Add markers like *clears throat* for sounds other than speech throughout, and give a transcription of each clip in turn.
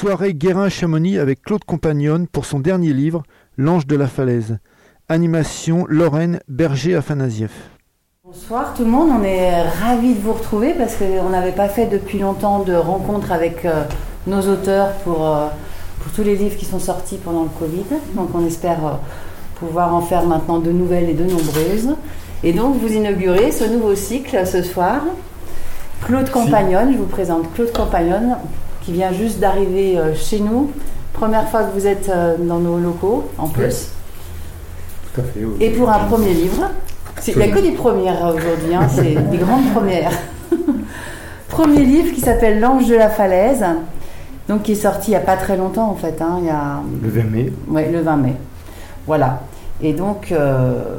Soirée Guérin-Chamonix avec Claude Compagnonne pour son dernier livre, L'Ange de la Falaise. Animation Lorraine Berger-Afanasieff. Bonsoir tout le monde, on est ravis de vous retrouver parce qu'on n'avait pas fait depuis longtemps de rencontres avec euh, nos auteurs pour, euh, pour tous les livres qui sont sortis pendant le Covid. Donc on espère euh, pouvoir en faire maintenant de nouvelles et de nombreuses. Et donc vous inaugurez ce nouveau cycle ce soir. Claude Compagnonne, je vous présente Claude Compagnonne qui vient juste d'arriver chez nous. Première fois que vous êtes dans nos locaux en plus. Tout à fait. oui. Et pour un premier livre, il n'y a que des premières aujourd'hui, hein, c'est *laughs* des grandes premières. *laughs* Premier livre qui s'appelle L'Ange de la Falaise, donc qui est sorti il n'y a pas très longtemps en fait, hein, il y a Le 20 mai. ouais, le 20 mai. Voilà. Et donc, euh,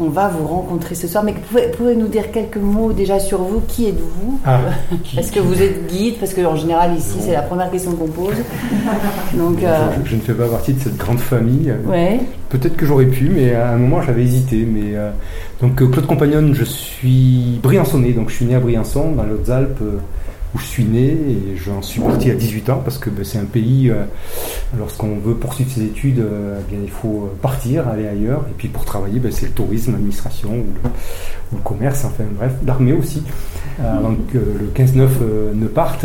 on va vous rencontrer ce soir. Mais pouvez, pouvez nous dire quelques mots déjà sur vous Qui êtes-vous Ah, *laughs* Est-ce que vous êtes guide Parce qu'en général, ici, c'est la première question qu'on pose. *laughs* Donc, euh, je, je ne fais pas partie de cette grande famille. ouais. Peut-être que j'aurais pu, mais à un moment j'avais hésité. Mais euh, donc euh, Claude Compagnonne, je suis briançonnais, donc je suis né à Briançon, dans les Hautes-Alpes, euh, où je suis né, et j'en suis parti à 18 ans parce que ben, c'est un pays. euh, lorsqu'on veut poursuivre ses études, euh, eh il faut euh, partir, aller ailleurs, et puis pour travailler, ben, c'est le tourisme, l'administration ou le, commerce, enfin bref, l'armée aussi, euh, avant que le 15-9 euh, ne parte.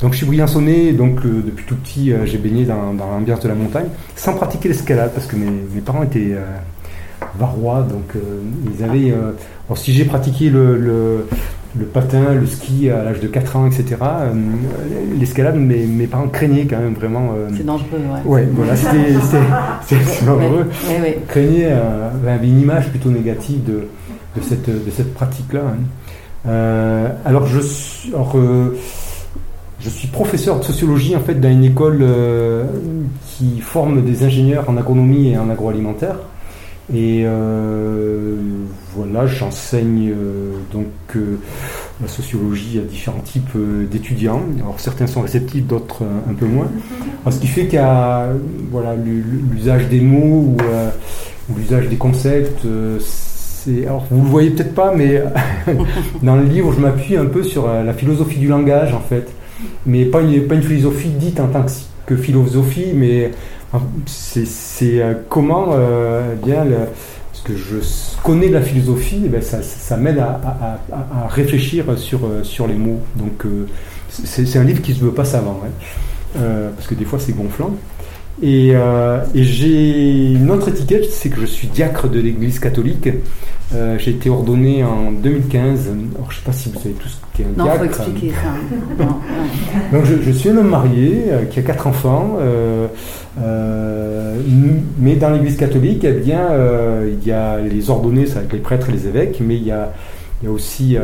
Donc je suis briançonnais, donc depuis tout petit j'ai baigné dans, l'ambiance de la montagne, sans pratiquer l'escalade, parce que mes, parents étaient varois, donc ils avaient... alors si j'ai pratiqué le, le patin, le ski à l'âge de 4 ans, etc., euh, l'escalade, mes, mes parents craignaient quand même vraiment... euh, C'est dangereux, ouais. ouais, voilà, c'était *laughs* dangereux Ouais, ouais. craignait euh, avait une image plutôt négative de, de cette, de cette pratique-là. hein. Euh, alors, je suis, alors, euh, je suis professeur de sociologie en fait dans une école euh, qui forme des ingénieurs en agronomie et en agroalimentaire. Et euh, voilà, j'enseigne euh, donc euh, la sociologie à différents types d'étudiants. Alors certains sont réceptifs, d'autres un peu moins. Alors, ce qui fait qu'il y a voilà, l'u- l'usage des mots ou, ou l'usage des concepts. c'est- alors vous le voyez peut-être pas, mais *laughs* dans le livre, je m'appuie un peu sur la philosophie du langage en fait, mais pas une, pas une philosophie dite en tant que, que philosophie, mais c'est euh, comment euh, eh bien parce que je connais la philosophie, eh ça, m'aide à, réfléchir sur, euh, sur les mots. Donc c'est un livre qui se veut pas savant, hein. Parce que des fois c'est gonflant. Et, euh, et j'ai une autre étiquette, c'est que je suis diacre de l'Église catholique. Euh, j'ai été ordonné en 2015. Alors, je ne sais pas si vous savez tous ce qu'est un Non, faut diacre. expliquer ça. *laughs* Non, non. Donc, je, je suis un homme marié euh, qui a quatre enfants. mais dans l'Église catholique, eh bien, il y a les ordonnés, c'est avec les prêtres et les évêques, mais il y a, il y a aussi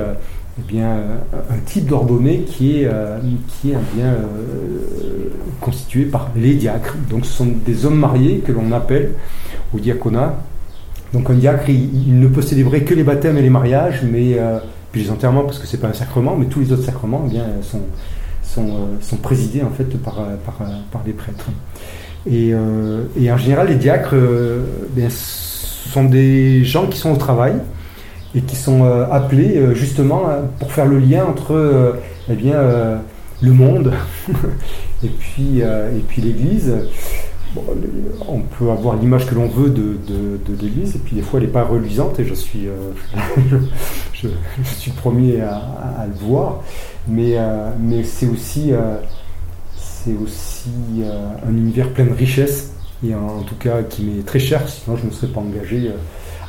eh euh, un type d'ordonné qui est, euh, qui est eh bien, euh, constitué par les diacres. Donc ce sont des hommes mariés que l'on appelle au diaconat. Donc un diacre, il, ne peut célébrer que les baptêmes et les mariages, mais puis les enterrements parce que c'est pas un sacrement, mais tous les autres sacrements eh bien, sont, sont, sont présidés en fait par, par, par des prêtres. Et, et en général, les diacres euh, bien, sont des gens qui sont au travail et qui sont euh, appelés euh, justement euh, pour faire le lien entre eh bien, le monde *laughs* et puis, puis l'Église. On peut avoir l'image que l'on veut de, de, l'Église, et puis des fois elle n'est pas reluisante, et je suis, euh, *laughs* je, premier à, le voir, mais, mais c'est aussi, un univers plein de richesses, et en, tout cas qui m'est très cher, sinon je ne serais pas engagé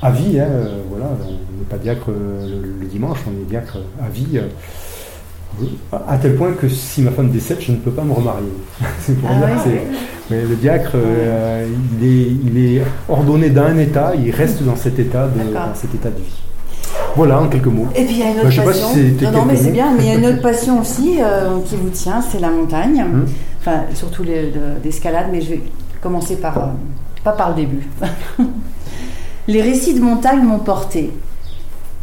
à vie. hein, voilà, on n'est pas diacre euh, le, le dimanche, on est diacre à vie. euh, à tel point que si ma femme décède, je ne peux pas me remarier. *laughs* c'est pour Ah dire ouais, mais le diacre, euh, il, est, il est ordonné d'un état, il reste dans cet état de, dans cet état de vie. Voilà, en quelques mots. Et puis il y a une Bah, autre si passion. c'était non, non, mais c'est bien. Mais il y a une autre passion aussi euh, qui vous tient, c'est la montagne. Hum. Enfin, surtout les- de- l'escalade, mais je vais commencer par euh, pas par le début. *laughs* les récits de montagne m'ont porté.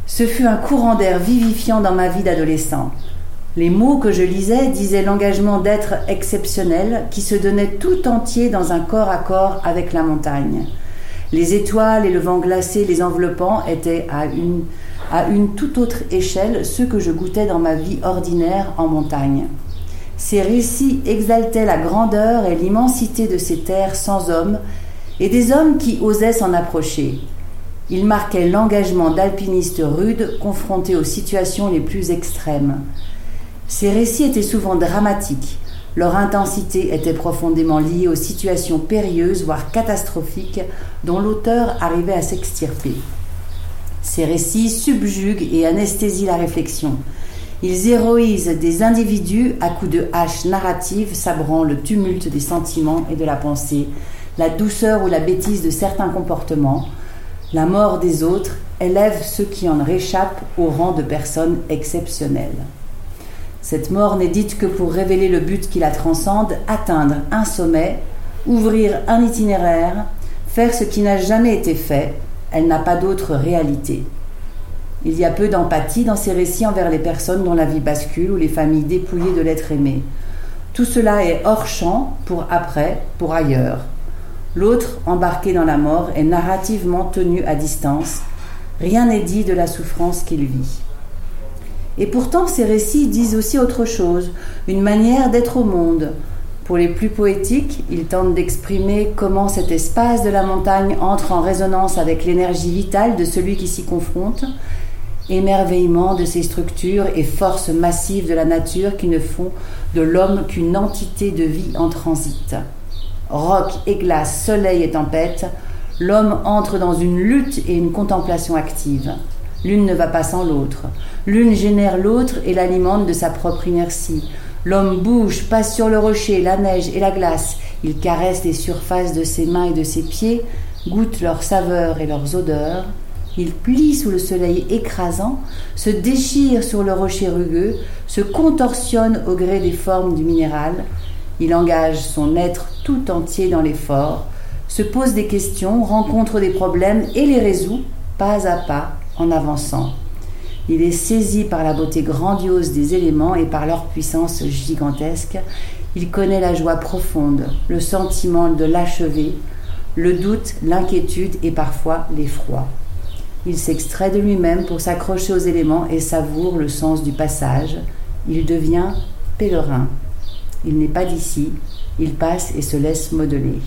Ce fut un courant d'air vivifiant dans ma vie d'adolescent. Les mots que je lisais disaient l'engagement d'être exceptionnel qui se donnait tout entier dans un corps à corps avec la montagne. Les étoiles et le vent glacé les enveloppant étaient à une, à toute autre échelle ceux que je goûtais dans ma vie ordinaire en montagne. Ces récits exaltaient la grandeur et l'immensité de ces terres sans hommes et des hommes qui osaient s'en approcher. Ils marquaient l'engagement d'alpinistes rudes confrontés aux situations les plus extrêmes. Ces récits étaient souvent dramatiques. Leur intensité était profondément liée aux situations périlleuses, voire catastrophiques, dont l'auteur arrivait à s'extirper. Ces récits subjuguent et anesthésient la réflexion. Ils héroïsent des individus à coups de hache narrative sabrant le tumulte des sentiments et de la pensée, la douceur ou la bêtise de certains comportements. La mort des autres élève ceux qui en réchappent au rang de personnes exceptionnelles. Cette mort n'est dite que pour révéler le but qui la transcende, atteindre un sommet, ouvrir un itinéraire, faire ce qui n'a jamais été fait, elle n'a pas d'autre réalité. Il y a peu d'empathie dans ces récits envers les personnes dont la vie bascule ou les familles dépouillées de l'être aimé. Tout cela est hors champ pour après, pour ailleurs. L'autre, embarqué dans la mort, est narrativement tenu à distance. Rien n'est dit de la souffrance qu'il vit. Et pourtant, ces récits disent aussi autre chose, une manière d'être au monde. Pour les plus poétiques, ils tentent d'exprimer comment cet espace de la montagne entre en résonance avec l'énergie vitale de celui qui s'y confronte, émerveillement de ces structures et forces massives de la nature qui ne font de l'homme qu'une entité de vie en transit. Roc et glace, soleil et tempête, l'homme entre dans une lutte et une contemplation active. L'une ne va pas sans l'autre. L'une génère l'autre et l'alimente de sa propre inertie. L'homme bouge, passe sur le rocher, la neige et la glace. Il caresse les surfaces de ses mains et de ses pieds, goûte leurs saveurs et leurs odeurs. Il plie sous le soleil écrasant, se déchire sur le rocher rugueux, se contorsionne au gré des formes du minéral. Il engage son être tout entier dans l'effort, se pose des questions, rencontre des problèmes et les résout pas à pas en avançant. Il est saisi par la beauté grandiose des éléments et par leur puissance gigantesque. Il connaît la joie profonde, le sentiment de l'achever, le doute, l'inquiétude et parfois l'effroi. Il s'extrait de lui-même pour s'accrocher aux éléments et savoure le sens du passage. Il devient pèlerin. Il n'est pas d'ici, il passe et se laisse modeler.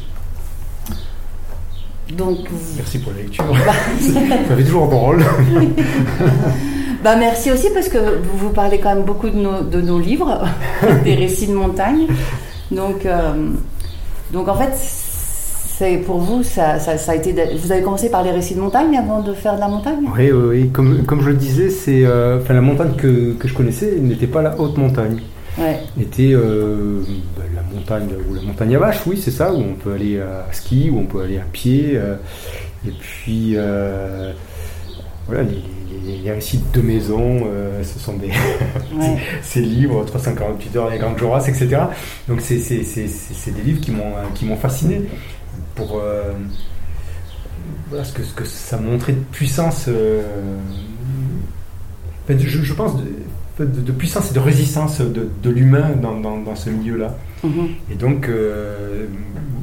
Donc, merci pour la lecture. *laughs* *laughs* ça fait toujours un bon rôle. *laughs* bah, merci aussi parce que vous, vous parlez quand même beaucoup de nos, de nos livres, des récits de montagne. Donc, euh, donc en fait, pour vous, ça, a été. Vous avez commencé par les récits de montagne avant de faire de la montagne? Oui, oui, Comme, comme je le disais, c'est, euh, enfin, la montagne que, que je connaissais n'était pas la haute montagne. Ouais. Était euh, bah, la montagne ou la montagne à vache, oui, c'est ça, où on peut aller à ski, où on peut aller à pied. Euh, et puis, voilà, les, récits de maison, ce sont des *laughs* ces livres, 348 heures, les grandes Joras, etc. Donc c'est, des livres qui m'ont, fasciné pour euh, voilà, ce, que, ce que ça montrait de puissance, euh, je, pense, de, puissance et de résistance de, l'humain dans, dans, ce milieu-là. Mhm. Et donc, euh,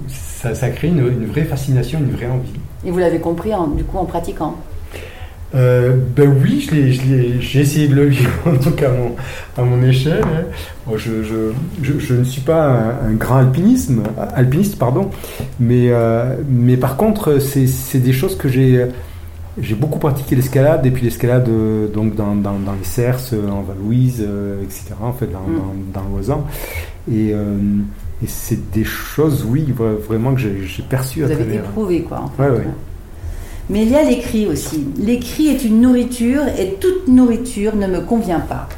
ça, ça, a créé une, une, vraie fascination, une vraie envie. Et vous l'avez compris du coup en pratiquant euh, ben oui, j'ai essayé de le vivre, *laughs* en tout cas à mon, échelle. Hein. je, je, je, ne suis pas un, grand alpinisme, alpiniste, pardon, mais, euh, mais par contre, c'est des choses que j'ai j'ai beaucoup pratiqué l'escalade et puis l'escalade euh, donc dans, dans, dans, les Cerces, en Val-Louise, etc. En fait, dans, mm. dans, l'Oisan. Et, et c'est des choses, oui, vraiment que j'ai perçues Vous à avez éprouvé, quoi. En fait. ouais, ouais. Mais il y a l'écrit aussi. L'écrit est une nourriture et toute nourriture ne me convient pas.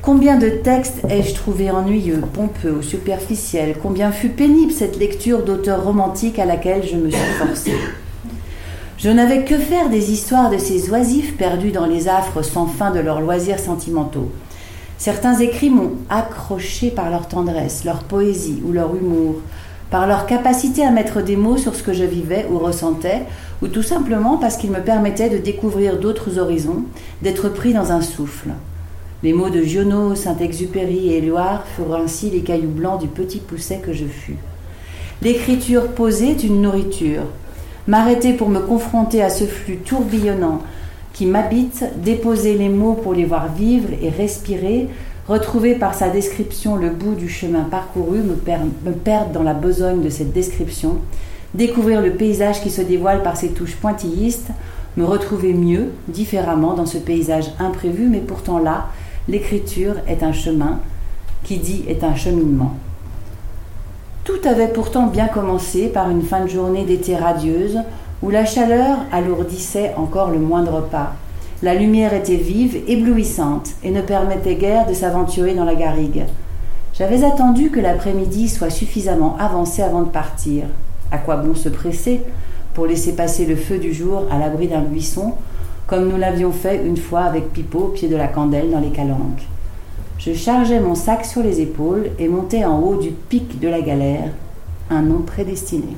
Combien de textes ai-je trouvé ennuyeux, pompeux ou superficiels? Combien fut pénible cette lecture d'auteur romantique à laquelle je me suis forcée? Je n'avais que faire des histoires de ces oisifs perdus dans les affres sans fin de leurs loisirs sentimentaux. Certains écrits m'ont accroché par leur tendresse, leur poésie ou leur humour, par leur capacité à mettre des mots sur ce que je vivais ou ressentais, ou tout simplement parce qu'ils me permettaient de découvrir d'autres horizons, d'être pris dans un souffle. Les mots de Giono, Saint-Exupéry et Éluard furent ainsi les cailloux blancs du petit pousset que je fus. L'écriture posée est une nourriture. M'arrêter pour me confronter à ce flux tourbillonnant qui m'habite, déposer les mots pour les voir vivre et respirer, Retrouver par sa description le bout du chemin parcouru, me, perdre dans la besogne de cette description, découvrir le paysage qui se dévoile par ses touches pointillistes, me retrouver mieux, différemment dans ce paysage imprévu, mais pourtant là, l'écriture est un chemin, qui dit est un cheminement. Tout avait pourtant bien commencé par une fin de journée d'été radieuse, où la chaleur alourdissait encore le moindre pas. La lumière était vive, éblouissante, et ne permettait guère de s'aventurer dans la garrigue. J'avais attendu que l'après-midi soit suffisamment avancé avant de partir. À quoi bon se presser pour laisser passer le feu du jour à l'abri d'un buisson, comme nous l'avions fait une fois avec Pipo au pied de la candelle dans les calanques? Je chargeais mon sac sur les épaules et montais en haut du pic de la galère, un nom prédestiné.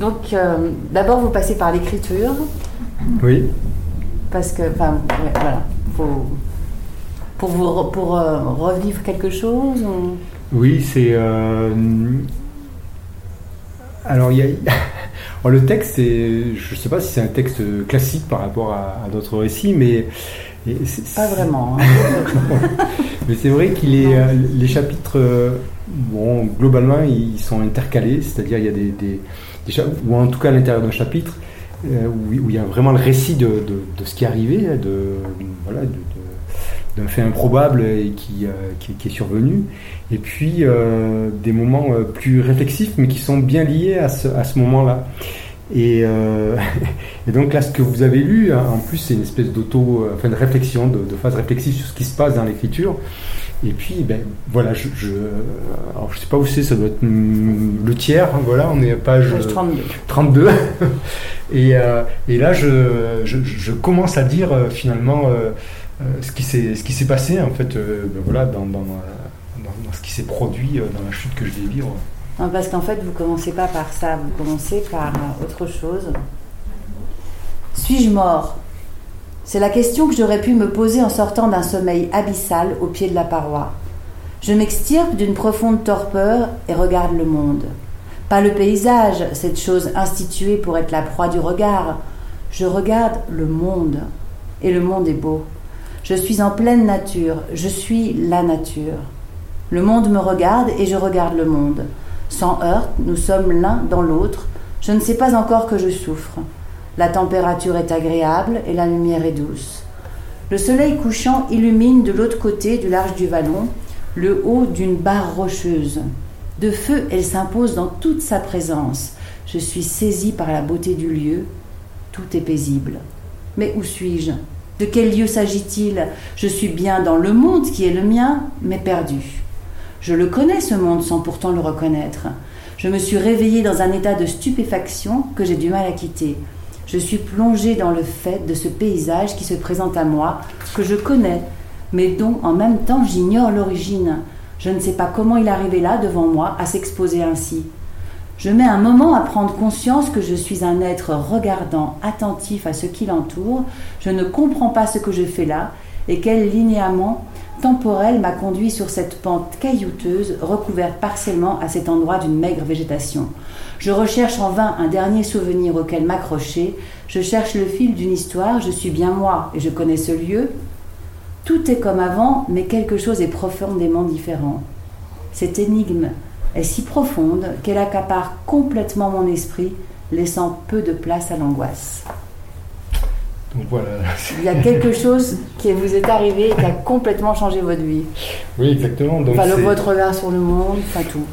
Donc, euh, d'abord, vous passez par l'écriture. Oui. Parce que, enfin, voilà, pour, vous, pour euh, revivre quelque chose Oui, c'est. Euh, alors, il y a. le texte, je ne sais pas si c'est un texte classique par rapport à, d'autres récits, mais. Pas vraiment. Hein. *laughs* mais c'est vrai qu'il est. Les chapitres, bon, globalement, ils sont intercalés, c'est-à-dire il y a des ou en tout cas à l'intérieur d'un chapitre, euh, où, il y a vraiment le récit de, ce qui est arrivé, de, voilà, d'un fait improbable et qui, euh, qui, est survenu, et puis euh, des moments plus réflexifs, mais qui sont bien liés à ce, à ce moment-là. Et, *laughs* et, donc là, ce que vous avez lu, hein, en plus, c'est une espèce d'auto, enfin de réflexion, de, de, phase réflexive sur ce qui se passe dans l'écriture. Et puis, ben, voilà, je, je, alors je sais pas où c'est, ça doit être mm, le tiers, hein, voilà, on est à page 32. 32. *laughs* et, euh, et, là, je, je, commence à dire euh, finalement euh, ce qui s'est passé, en fait, ben, voilà, dans, dans, ce qui s'est produit dans la chute que je vais vivre. Non, parce qu'en fait, vous commencez pas par ça, vous commencez par autre chose. Suis-je mort? C'est la question que j'aurais pu me poser en sortant d'un sommeil abyssal au pied de la paroi. Je m'extirpe d'une profonde torpeur et regarde le monde. Pas le paysage, cette chose instituée pour être la proie du regard. Je regarde le monde. Et le monde est beau. Je suis en pleine nature, je suis la nature. Le monde me regarde et je regarde le monde. Sans heurte, nous sommes l'un dans l'autre. Je ne sais pas encore que je souffre. La température est agréable et la lumière est douce. Le soleil couchant illumine de l'autre côté du large du vallon le haut d'une barre rocheuse. De feu, elle s'impose dans toute sa présence. Je suis saisie par la beauté du lieu. Tout est paisible. Mais où suis-je? De quel lieu s'agit-il? Je suis bien dans le monde qui est le mien, mais perdu. Je le connais, ce monde, sans pourtant le reconnaître. Je me suis réveillée dans un état de stupéfaction que j'ai du mal à quitter. Je suis plongée dans le fait de ce paysage qui se présente à moi, que je connais, mais dont en même temps j'ignore l'origine. Je ne sais pas comment il arrivé là devant moi à s'exposer ainsi. Je mets un moment à prendre conscience que je suis un être regardant, attentif à ce qui l'entoure. Je ne comprends pas ce que je fais là et quel linéament temporel m'a conduit sur cette pente caillouteuse recouverte partiellement à cet endroit d'une maigre végétation. Je recherche en vain un dernier souvenir auquel m'accrocher, je cherche le fil d'une histoire, je suis bien moi et je connais ce lieu. Tout est comme avant, mais quelque chose est profondément différent. Cette énigme est si profonde qu'elle accapare complètement mon esprit, laissant peu de place à l'angoisse. Voilà. Il y a quelque chose qui vous est arrivé et qui a complètement changé votre vie. Oui, exactement. Donc enfin, votre regard sur le monde, enfin tout.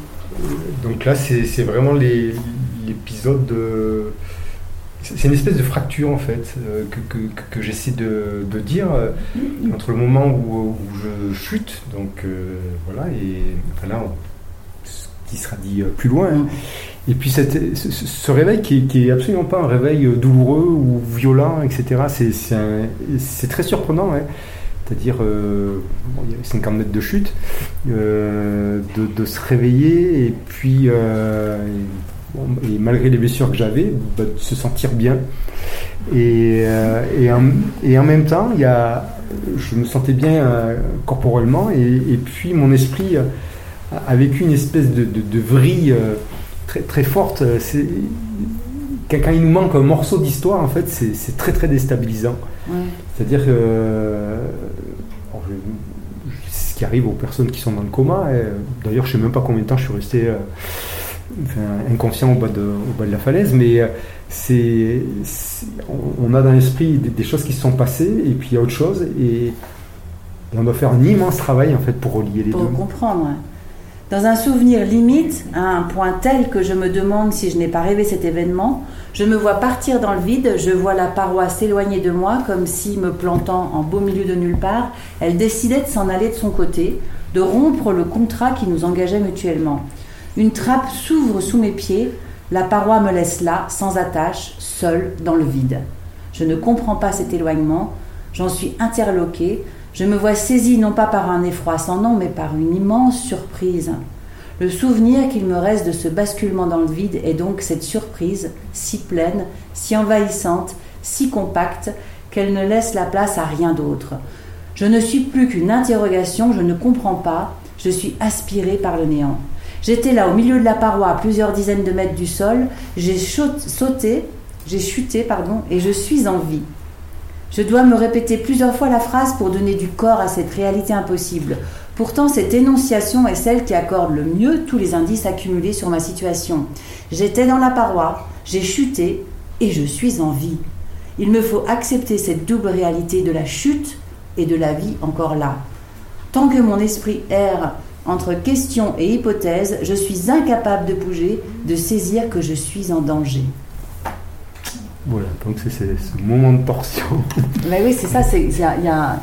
Donc là, c'est vraiment l'épisode de. C'est une espèce de fracture en fait euh, que, j'essaie de, dire euh, entre le moment où, je chute, donc euh, voilà, et enfin là, ce qui sera dit plus loin, hein. Et puis ce, réveil qui, qui est absolument pas un réveil douloureux ou violent, etc. C'est très surprenant. Hein c'est-à-dire euh, il y avait 50 mètres de chute, euh, de, se réveiller et puis euh, malgré les blessures que j'avais, bah, de se sentir bien. Et, en, même temps, je me sentais bien corporellement et, puis mon esprit a, vécu une espèce de, vrille très, très forte. quand il nous manque un morceau d'histoire, en fait, c'est très très déstabilisant. C'est-à-dire que ce qui arrive aux personnes qui sont dans le coma. D'ailleurs, je ne sais même pas combien de temps je suis resté inconscient au bas, de, au bas de la falaise, mais c'est, on a dans l'esprit des, choses qui se sont passées, et puis il y a autre chose, et, on doit faire un immense travail en fait pour relier les deux. Pour comprendre. Dans un souvenir limite, à un point tel que je me demande si je n'ai pas rêvé cet événement, je me vois partir dans le vide, je vois la paroi s'éloigner de moi comme si, me plantant en beau milieu de nulle part, elle décidait de s'en aller de son côté, de rompre le contrat qui nous engageait mutuellement. Une trappe s'ouvre sous mes pieds, la paroi me laisse là, sans attache, seule, dans le vide. Je ne comprends pas cet éloignement, j'en suis interloquée, je me vois saisie non pas par un effroi sans nom, mais par une immense surprise. Le souvenir qu'il me reste de ce basculement dans le vide est donc cette surprise, si pleine, si envahissante, si compacte, qu'elle ne laisse la place à rien d'autre. Je ne suis plus qu'une interrogation, je ne comprends pas, je suis aspirée par le néant. J'étais là au milieu de la paroi, à plusieurs dizaines de mètres du sol. J'ai sauté, j'ai chuté, pardon, et je suis en vie. Je dois me répéter plusieurs fois la phrase pour donner du corps à cette réalité impossible. Pourtant, cette énonciation est celle qui accorde le mieux tous les indices accumulés sur ma situation. J'étais dans la paroi, j'ai chuté et je suis en vie. Il me faut accepter cette double réalité de la chute et de la vie encore là. Tant que mon esprit erre entre question et hypothèse, je suis incapable de bouger, de saisir que je suis en danger. Voilà, donc c'est ce moment de torsion. Mais *laughs* oui, c'est ça, il y a,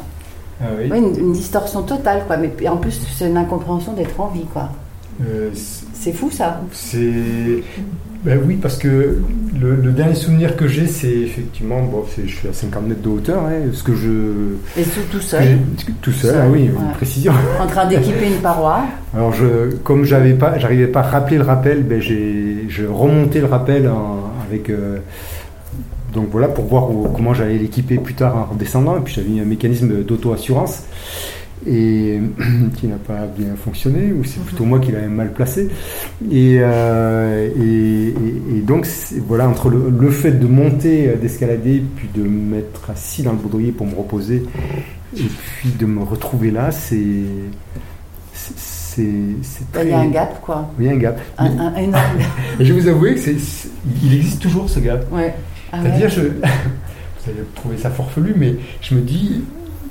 ah une, distorsion totale, quoi. Mais en plus, c'est une incompréhension d'être en vie, quoi. Euh, c'est fou, ça. C'est ben oui, parce que le, dernier souvenir que j'ai, c'est effectivement, bon, je suis à 50 mètres de hauteur, hein, ce que je... Et tout, seul Tout seul, ah oui, une précision. En train d'équiper une paroi. *laughs* Alors, je, comme j'avais pas, j'arrivais pas à rappeler le rappel, ben j'ai, je remontais le rappel avec... Euh, donc voilà, pour voir comment j'allais l'équiper plus tard en redescendant. Et puis j'avais un mécanisme d'auto-assurance et *clears throat* qui n'a pas bien fonctionné, ou c'est plutôt moi qui l'avais mal placé. Et, euh, et, donc, voilà, entre le, fait de monter, euh, d'escalader, puis de me mettre assis dans le baudrier pour me reposer, et puis de me retrouver là, c'est. Il y a un gap, quoi. Il y a un gap. Un, énorme *laughs* je vais vous avouer que il existe toujours ce gap. Ouais. Ah C'est-à-dire, je, *laughs* vous allez trouver ça forfelu, mais je me dis,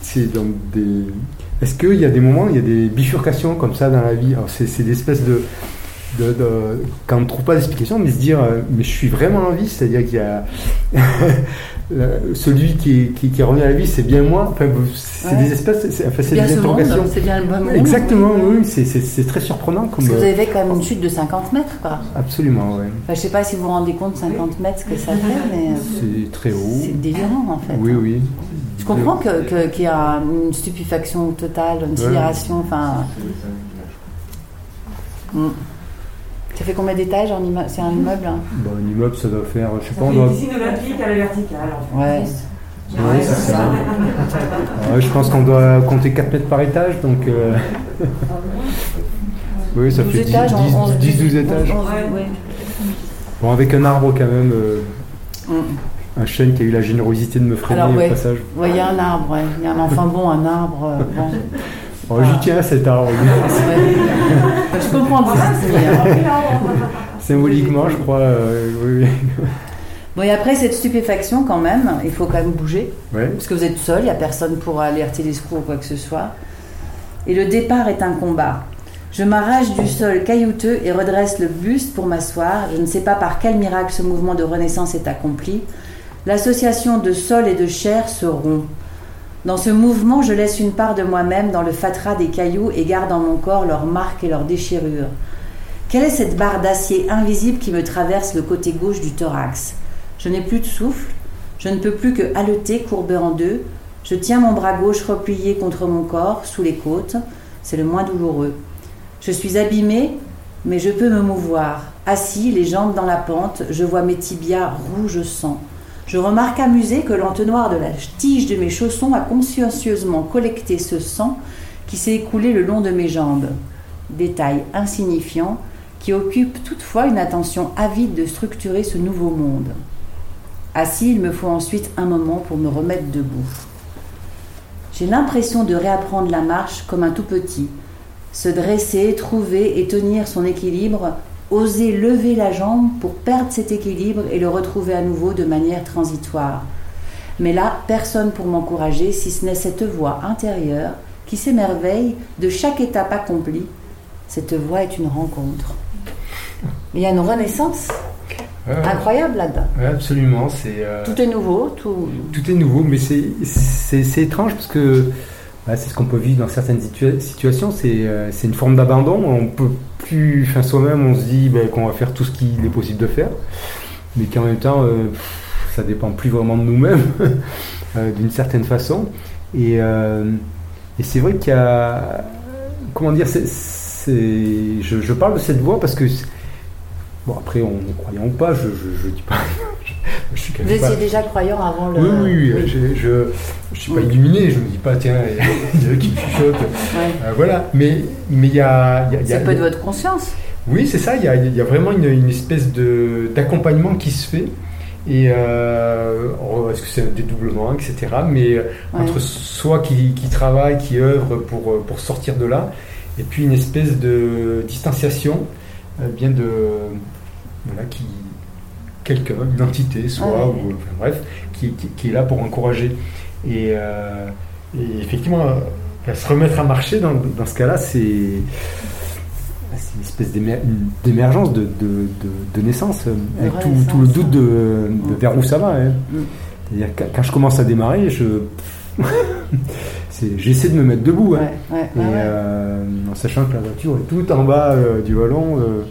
c'est dans des est-ce qu'il y a des moments, il y a des bifurcations comme ça dans la vie? C'est des espèces de, de, quand on ne trouve pas d'explication, mais se dire, euh, mais je suis vraiment en vie, c'est-à-dire qu'il y a *laughs* celui qui, qui, qui, est revenu à la vie, c'est bien moi. Enfin, c'est des espèces, c'est enfin, des interrogations. C'est bien le bon moment. Exactement, oui, c'est très surprenant. Comme, Parce que vous avez quand même une chute de 50 mètres, quoi. Absolument, oui. Enfin, je ne sais pas si vous vous rendez compte 50 mètres ce que ça fait, mais. C'est très haut. C'est délirant, en fait. Oui, oui. Je comprends qu'il que, y a une stupéfaction totale, une sidération, enfin. Ça fait combien d'étages C'est un immeuble hein bah, Un immeuble, ça doit faire, je sais pas, on doit. Piscine olympique à la verticale. Ouais. Oui, c'est ça. *laughs* Ouais, je pense qu'on doit compter 4 mètres par étage, donc. Euh... *laughs* oui, ça fait 10, 10, 12 étages. Bon, avec un arbre quand même. Euh... Mm. Un chêne qui a eu la générosité de me freiner au passage. Oui, il y a un arbre, il y a un enfant bon, un arbre. Euh, bon. *laughs* Oh, J'y tiens à cet arbre. je comprends *laughs* Symboliquement, je crois. Euh, oui. Bon, et après cette stupéfaction, quand même, il faut quand même bouger. Ouais. Parce que vous êtes seul, il n'y a personne pour alerter les secours ou quoi que ce soit. Et le départ est un combat. Je m'arrache du sol caillouteux et redresse le buste pour m'asseoir. Je ne sais pas par quel miracle ce mouvement de renaissance est accompli. L'association de sol et de chair se rompt. Dans ce mouvement, je laisse une part de moi-même dans le fatras des cailloux et garde dans mon corps leurs marques et leurs déchirures. Quelle est cette barre d'acier invisible qui me traverse le côté gauche du thorax? Je n'ai plus de souffle, je ne peux plus que haleter, courbé en deux. Je tiens mon bras gauche replié contre mon corps, sous les côtes. C'est le moins douloureux. Je suis abîmée, mais je peux me mouvoir. Assis, les jambes dans la pente, je vois mes tibias rouges sang. Je remarque amusé que l'entonnoir de la tige de mes chaussons a consciencieusement collecté ce sang qui s'est écoulé le long de mes jambes. Détail insignifiant qui occupe toutefois une attention avide de structurer ce nouveau monde. Assis, il me faut ensuite un moment pour me remettre debout. J'ai l'impression de réapprendre la marche comme un tout petit, se dresser, trouver et tenir son équilibre, oser lever la jambe pour perdre cet équilibre et le retrouver à nouveau de manière transitoire. Mais là, personne pour m'encourager, si ce n'est cette voix intérieure qui s'émerveille de chaque étape accomplie. Cette voix est une rencontre. Il y a une renaissance incroyable là-dedans. Ouais, absolument. C'est, euh, Tout est nouveau. Tout... tout est nouveau, mais c'est étrange parce que bah, c'est ce qu'on peut vivre dans certaines situa- situations. C'est, euh, c'est une forme d'abandon. On peut plus, enfin, soi-même, on se dit bah, qu'on va faire tout ce qu'il est possible de faire, mais qu'en même temps, euh, ça dépend plus vraiment de nous-mêmes, *laughs* euh, d'une certaine façon. Et, euh, et c'est vrai qu'il y a, comment dire, je, parle de cette voix parce que Bon, après, on ne croyant ou pas, je ne dis pas. Je, je suis quand Vous pas- étiez déjà croyant avant le. Oui, oui, oui, Je, je, je suis pas Oui. illuminé, je me dis pas, tiens, il y a *laughs* qui me chuchote. Ouais. Euh, voilà, mais mais il y a. y a- il y a- C'est peu de votre conscience. Oui, c'est ça, il y a, il y a vraiment une, une espèce de- d'accompagnement qui se fait. Et euh, oh, est-ce que c'est un dédoublement, etc. Mais euh, Ouais. entre soi qui, qui travaille, qui œuvre pour, pour sortir de là, et puis une espèce de distanciation, bien de. Voilà, qui. Quelqu'un, une entité, soit, Ouais. ou enfin, bref, qui, qui- qui est là pour encourager. Et, euh, et effectivement, euh, se remettre à marcher dans, dans ce cas-là, c'est une espèce d'émergence de, de, de, de naissance, euh, avec tout, le doute de, vers où ça va. hein. Mm. C'est-à-dire quand je commence à démarrer, je *laughs* j'essaie de me mettre debout. hein. Ouais, ouais, Et euh, en sachant que la voiture est tout en bas euh, du vallon, euh,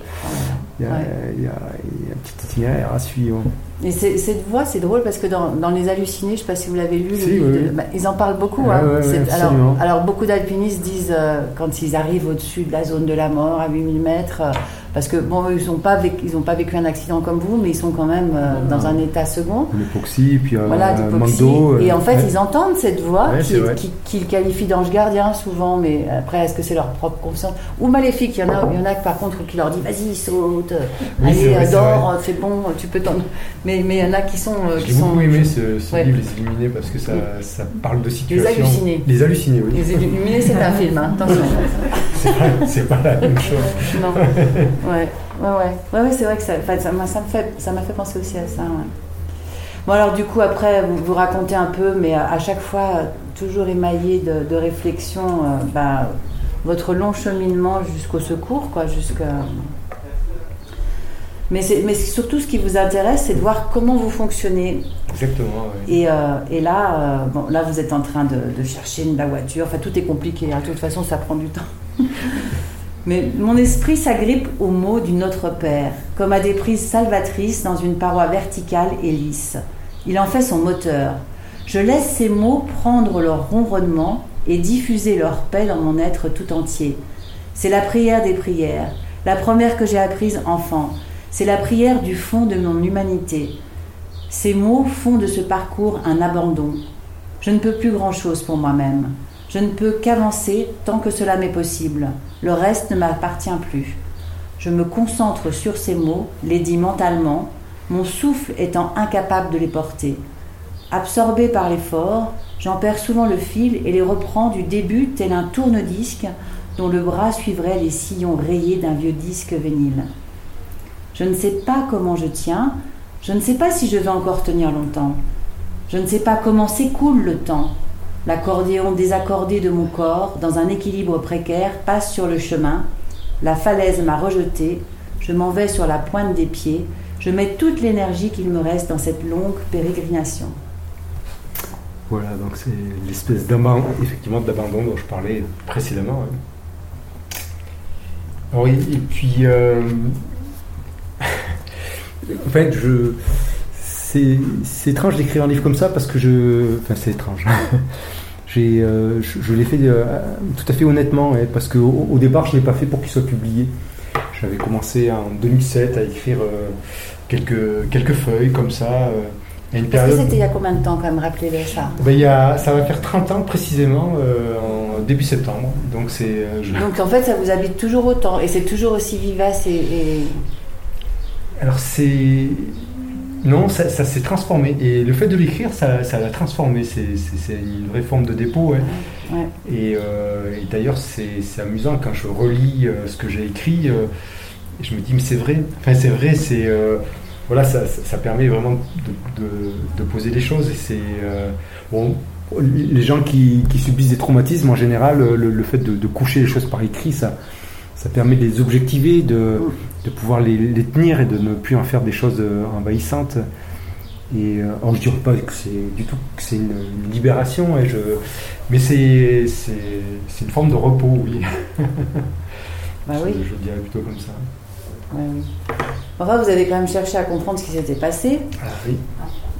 il y, a- Ouais. il y a- il y a un petit itinéraire à suivre. Et cette voix, c'est drôle parce que dans, dans Les Hallucinés, je ne sais pas si vous l'avez lu, le Si, livre oui, de- oui. bah, ils en parlent beaucoup. Hein. ouais, alors, beaucoup d'alpinistes disent, euh, quand ils arrivent au-dessus de la zone de la mort, à 8000 mètres, euh, parce que bon, ils n'ont pas, vécu- ils ont pas vécu un accident comme vous, mais ils sont quand même euh, dans un état second. L'époxy, puis euh, Voilà, d'eau. euh, Et en fait, ouais. ils entendent cette voix Ouais, qui- qui- qu'ils qualifient d'ange gardien souvent, mais après, est-ce que c'est leur propre conscience? Ou maléfique, il y en a, il y en a par contre qui leur dit vas-y, saute, Oui, allez, vrai, euh, dors, c'est bon, tu peux t'en. Mais mais il y en a qui sont. J'ai beaucoup aimé ce, ce Ouais. livre, Les Illuminés, parce que ça, ça parle de situations. Hallucinés. Les hallucinés, oui. Les Illuminés, c'est un film, hein, attention. *laughs* C'est pas, c'est pas la même chose. non. *laughs* Ouais, ouais, ouais. Ouais, c'est vrai que ça, ça, m'a- ça me fait, ça m'a fait penser aussi à ça. Bon, alors, du coup, après, vous, vous racontez un peu, mais à, à chaque fois, euh, toujours émaillé de, de réflexion, euh, bah, votre long cheminement jusqu'au secours, quoi, jusqu'à. Mais, mais surtout, ce qui vous intéresse, c'est de voir comment vous fonctionnez. Exactement, oui. Et, euh, et là, euh, bon, là, vous êtes en train de, de chercher une- la voiture. Enfin, tout est compliqué. hein. De toute façon, ça prend du temps. *laughs* Mais mon esprit s'agrippe aux mots du Notre Père, comme à des prises salvatrices dans une paroi verticale et lisse. Il en fait son moteur. Je laisse ces mots prendre leur ronronnement et diffuser leur paix dans mon être tout entier. C'est la prière des prières, la première que j'ai apprise enfant. C'est la prière du fond de mon humanité. Ces mots font de ce parcours un abandon. Je ne peux plus grand-chose pour moi-même. Je ne peux qu'avancer tant que cela m'est possible. Le reste ne m'appartient plus. Je me concentre sur ces mots, les dis mentalement, mon souffle étant incapable de les porter. Absorbé par l'effort, j'en perds souvent le fil et les reprends du début tel un tourne-disque dont le bras suivrait les sillons rayés d'un vieux disque vinyle. Je ne sais pas comment je tiens, je ne sais pas si je vais encore tenir longtemps. Je ne sais pas comment s'écoule le temps. L'accordéon désaccordé de mon corps, dans un équilibre précaire, passe sur le chemin. La falaise m'a rejeté. Je m'en vais sur la pointe des pieds. Je mets toute l'énergie qu'il me reste dans cette longue pérégrination. Voilà, donc c'est l'espèce d'abandon, effectivement, d'abandon dont je parlais précédemment. hein. Et, et puis, euh, *laughs* en fait, je, c'est, étrange d'écrire un livre comme ça parce que je, enfin, c'est étrange. *laughs* J'ai, euh, je, je l'ai fait euh, tout à fait honnêtement, parce qu'au au départ, je ne l'ai pas fait pour qu'il soit publié. J'avais commencé en 2007 à écrire euh, quelques, quelques feuilles comme ça. a une période. c'était il y a combien de temps, quand même, rappelez-le ça? Ben, il y a, ça va faire 30 ans précisément en début septembre. Donc c'est. je- Donc en fait, ça vous habite toujours autant et c'est toujours aussi vivace et. et- Alors c'est. Non, ça, ça s'est transformé. Et le fait de l'écrire, ça ça l'a transformé. C'est une vraie forme de dépôt. ouais. Ouais. Et, euh, et d'ailleurs, c'est amusant quand je relis euh, ce que j'ai écrit. euh, je me dis, mais c'est vrai. Enfin, c'est vrai, c'est. voilà, ça, permet vraiment de, de- de poser les choses. Et c'est. bon, les gens qui, qui subissent des traumatismes, en général, le, le fait de, de coucher les choses par écrit, ça, ça permet de les objectiver, de, de pouvoir les, les tenir et de ne plus en faire des choses euh, envahissantes. Et euh, alors je dirais pas que c'est du tout que c'est une, une libération, et je, mais c'est une forme de repos, oui. Bah *laughs* je, oui. je dirais plutôt comme ça. Ouais, oui. Enfin, vous avez quand même cherché à comprendre ce qui s'était passé. Ah, oui.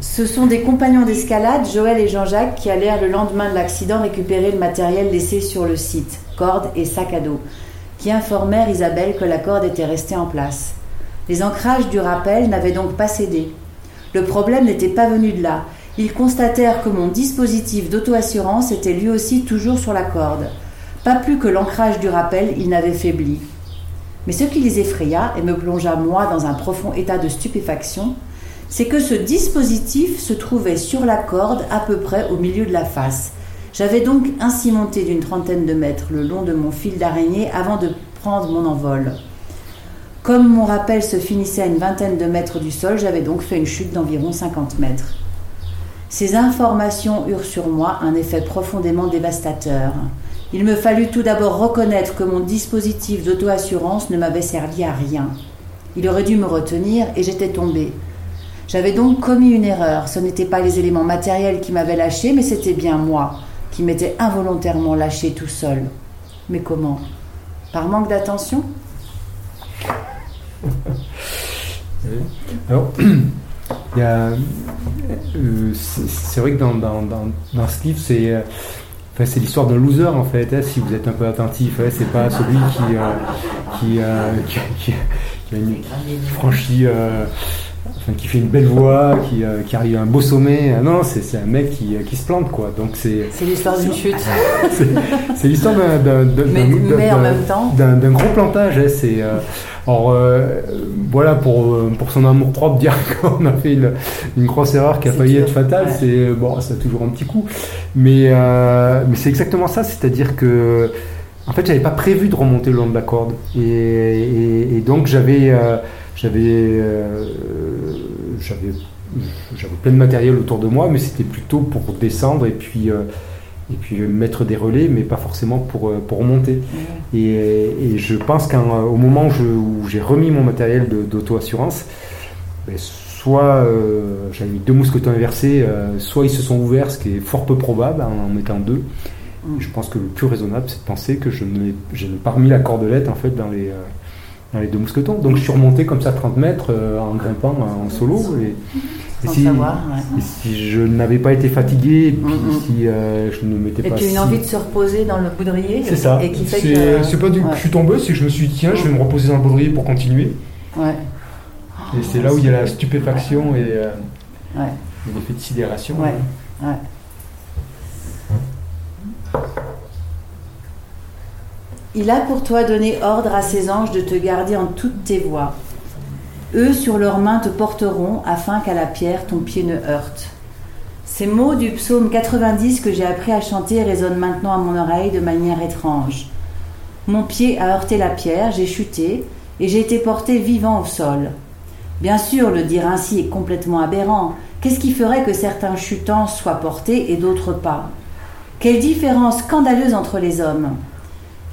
Ce sont des compagnons d'escalade, Joël et Jean-Jacques, qui allèrent le lendemain de l'accident récupérer le matériel laissé sur le site, cordes et sac à dos, informèrent Isabelle que la corde était restée en place. Les ancrages du rappel n'avaient donc pas cédé. Le problème n'était pas venu de là. Ils constatèrent que mon dispositif d'auto-assurance était lui aussi toujours sur la corde. Pas plus que l'ancrage du rappel, il n'avait faibli. Mais ce qui les effraya et me plongea moi dans un profond état de stupéfaction, c'est que ce dispositif se trouvait sur la corde à peu près au milieu de la face. J'avais donc ainsi monté d'une trentaine de mètres le long de mon fil d'araignée avant de prendre mon envol. Comme mon rappel se finissait à une vingtaine de mètres du sol, j'avais donc fait une chute d'environ 50 mètres. Ces informations eurent sur moi un effet profondément dévastateur. Il me fallut tout d'abord reconnaître que mon dispositif d'auto-assurance ne m'avait servi à rien. Il aurait dû me retenir et j'étais tombée. J'avais donc commis une erreur. Ce n'étaient pas les éléments matériels qui m'avaient lâché, mais c'était bien moi qui m'étais involontairement lâché tout seul. Mais comment? Par manque d'attention? Alors, *clears throat* il y a, euh, c'est vrai que dans, dans, dans, ce livre, c'est euh, c'est l'histoire d'un loser en fait. hein, si vous êtes un peu attentif, hein, c'est pas celui qui euh, qui, euh, *laughs* qui, franchit, qui fait une belle voix, qui, euh, qui arrive à un beau sommet. Ah Non, c'est c'est un mec qui, qui se plante quoi. Donc c'est C'est l'histoire d'une chute. *laughs* c'est- c'est l'histoire d'un- d'un d'un- Mais, d'un- mais en d'un- même temps, d'un d'un gros plantage. hein, c'est euh, alors euh, voilà pour euh, pour son amour propre *laughs* dire qu'on a fait une, une grosse erreur qui a failli être fatale. ouais. C'est bon, ça a toujours un petit coup, mais euh, mais c'est exactement ça. C'est-à-dire que en fait, j'avais pas prévu de remonter le long de la corde, et, et- et donc j'avais euh, j'avais euh, j'avais j'avais plein de matériel autour de moi, mais c'était plutôt pour descendre et puis euh, et puis mettre des relais, mais pas forcément pour euh, pour remonter. Et, et je pense qu'au moment où je- où j'ai remis mon matériel de- d'auto-assurance, ben, soit euh, j'avais mis deux mousquetons inversés, soit ils se sont ouverts, ce qui est fort peu probable en en mettant deux. Mm. Je pense que le plus raisonnable, c'est de penser que je n'ai je n'ai pas remis la cordelette en fait dans les, dans les deux mousquetons. Donc je suis remonté comme ça 30 mètres euh, en grimpant euh, en solo. Et, et si, savoir. ouais. et si je n'avais pas été fatigué, et puis Mm, mm. si euh, je ne m'étais Et pas puis une si- envie de se reposer dans le boudrier. C'est ça. Et qui fait C'est que. c'est pas du ouais. que je suis tombé, c'est que je me suis dit tiens, je vais me reposer dans le baudrier pour continuer. Ouais, Et c'est là où il y a la stupéfaction et, et l'effet de sidération. ouais. ouais. Il a pour toi donné ordre à ses anges de te garder en toutes tes voies. Eux sur leurs mains te porteront afin qu'à la pierre ton pied ne heurte. Ces mots du psaume 90 que j'ai appris à chanter résonnent maintenant à mon oreille de manière étrange. Mon pied a heurté la pierre, j'ai chuté et j'ai été porté vivant au sol. Bien sûr, le dire ainsi est complètement aberrant. Qu'est-ce qui ferait que certains chutants soient portés et d'autres pas? Quelle différence scandaleuse entre les hommes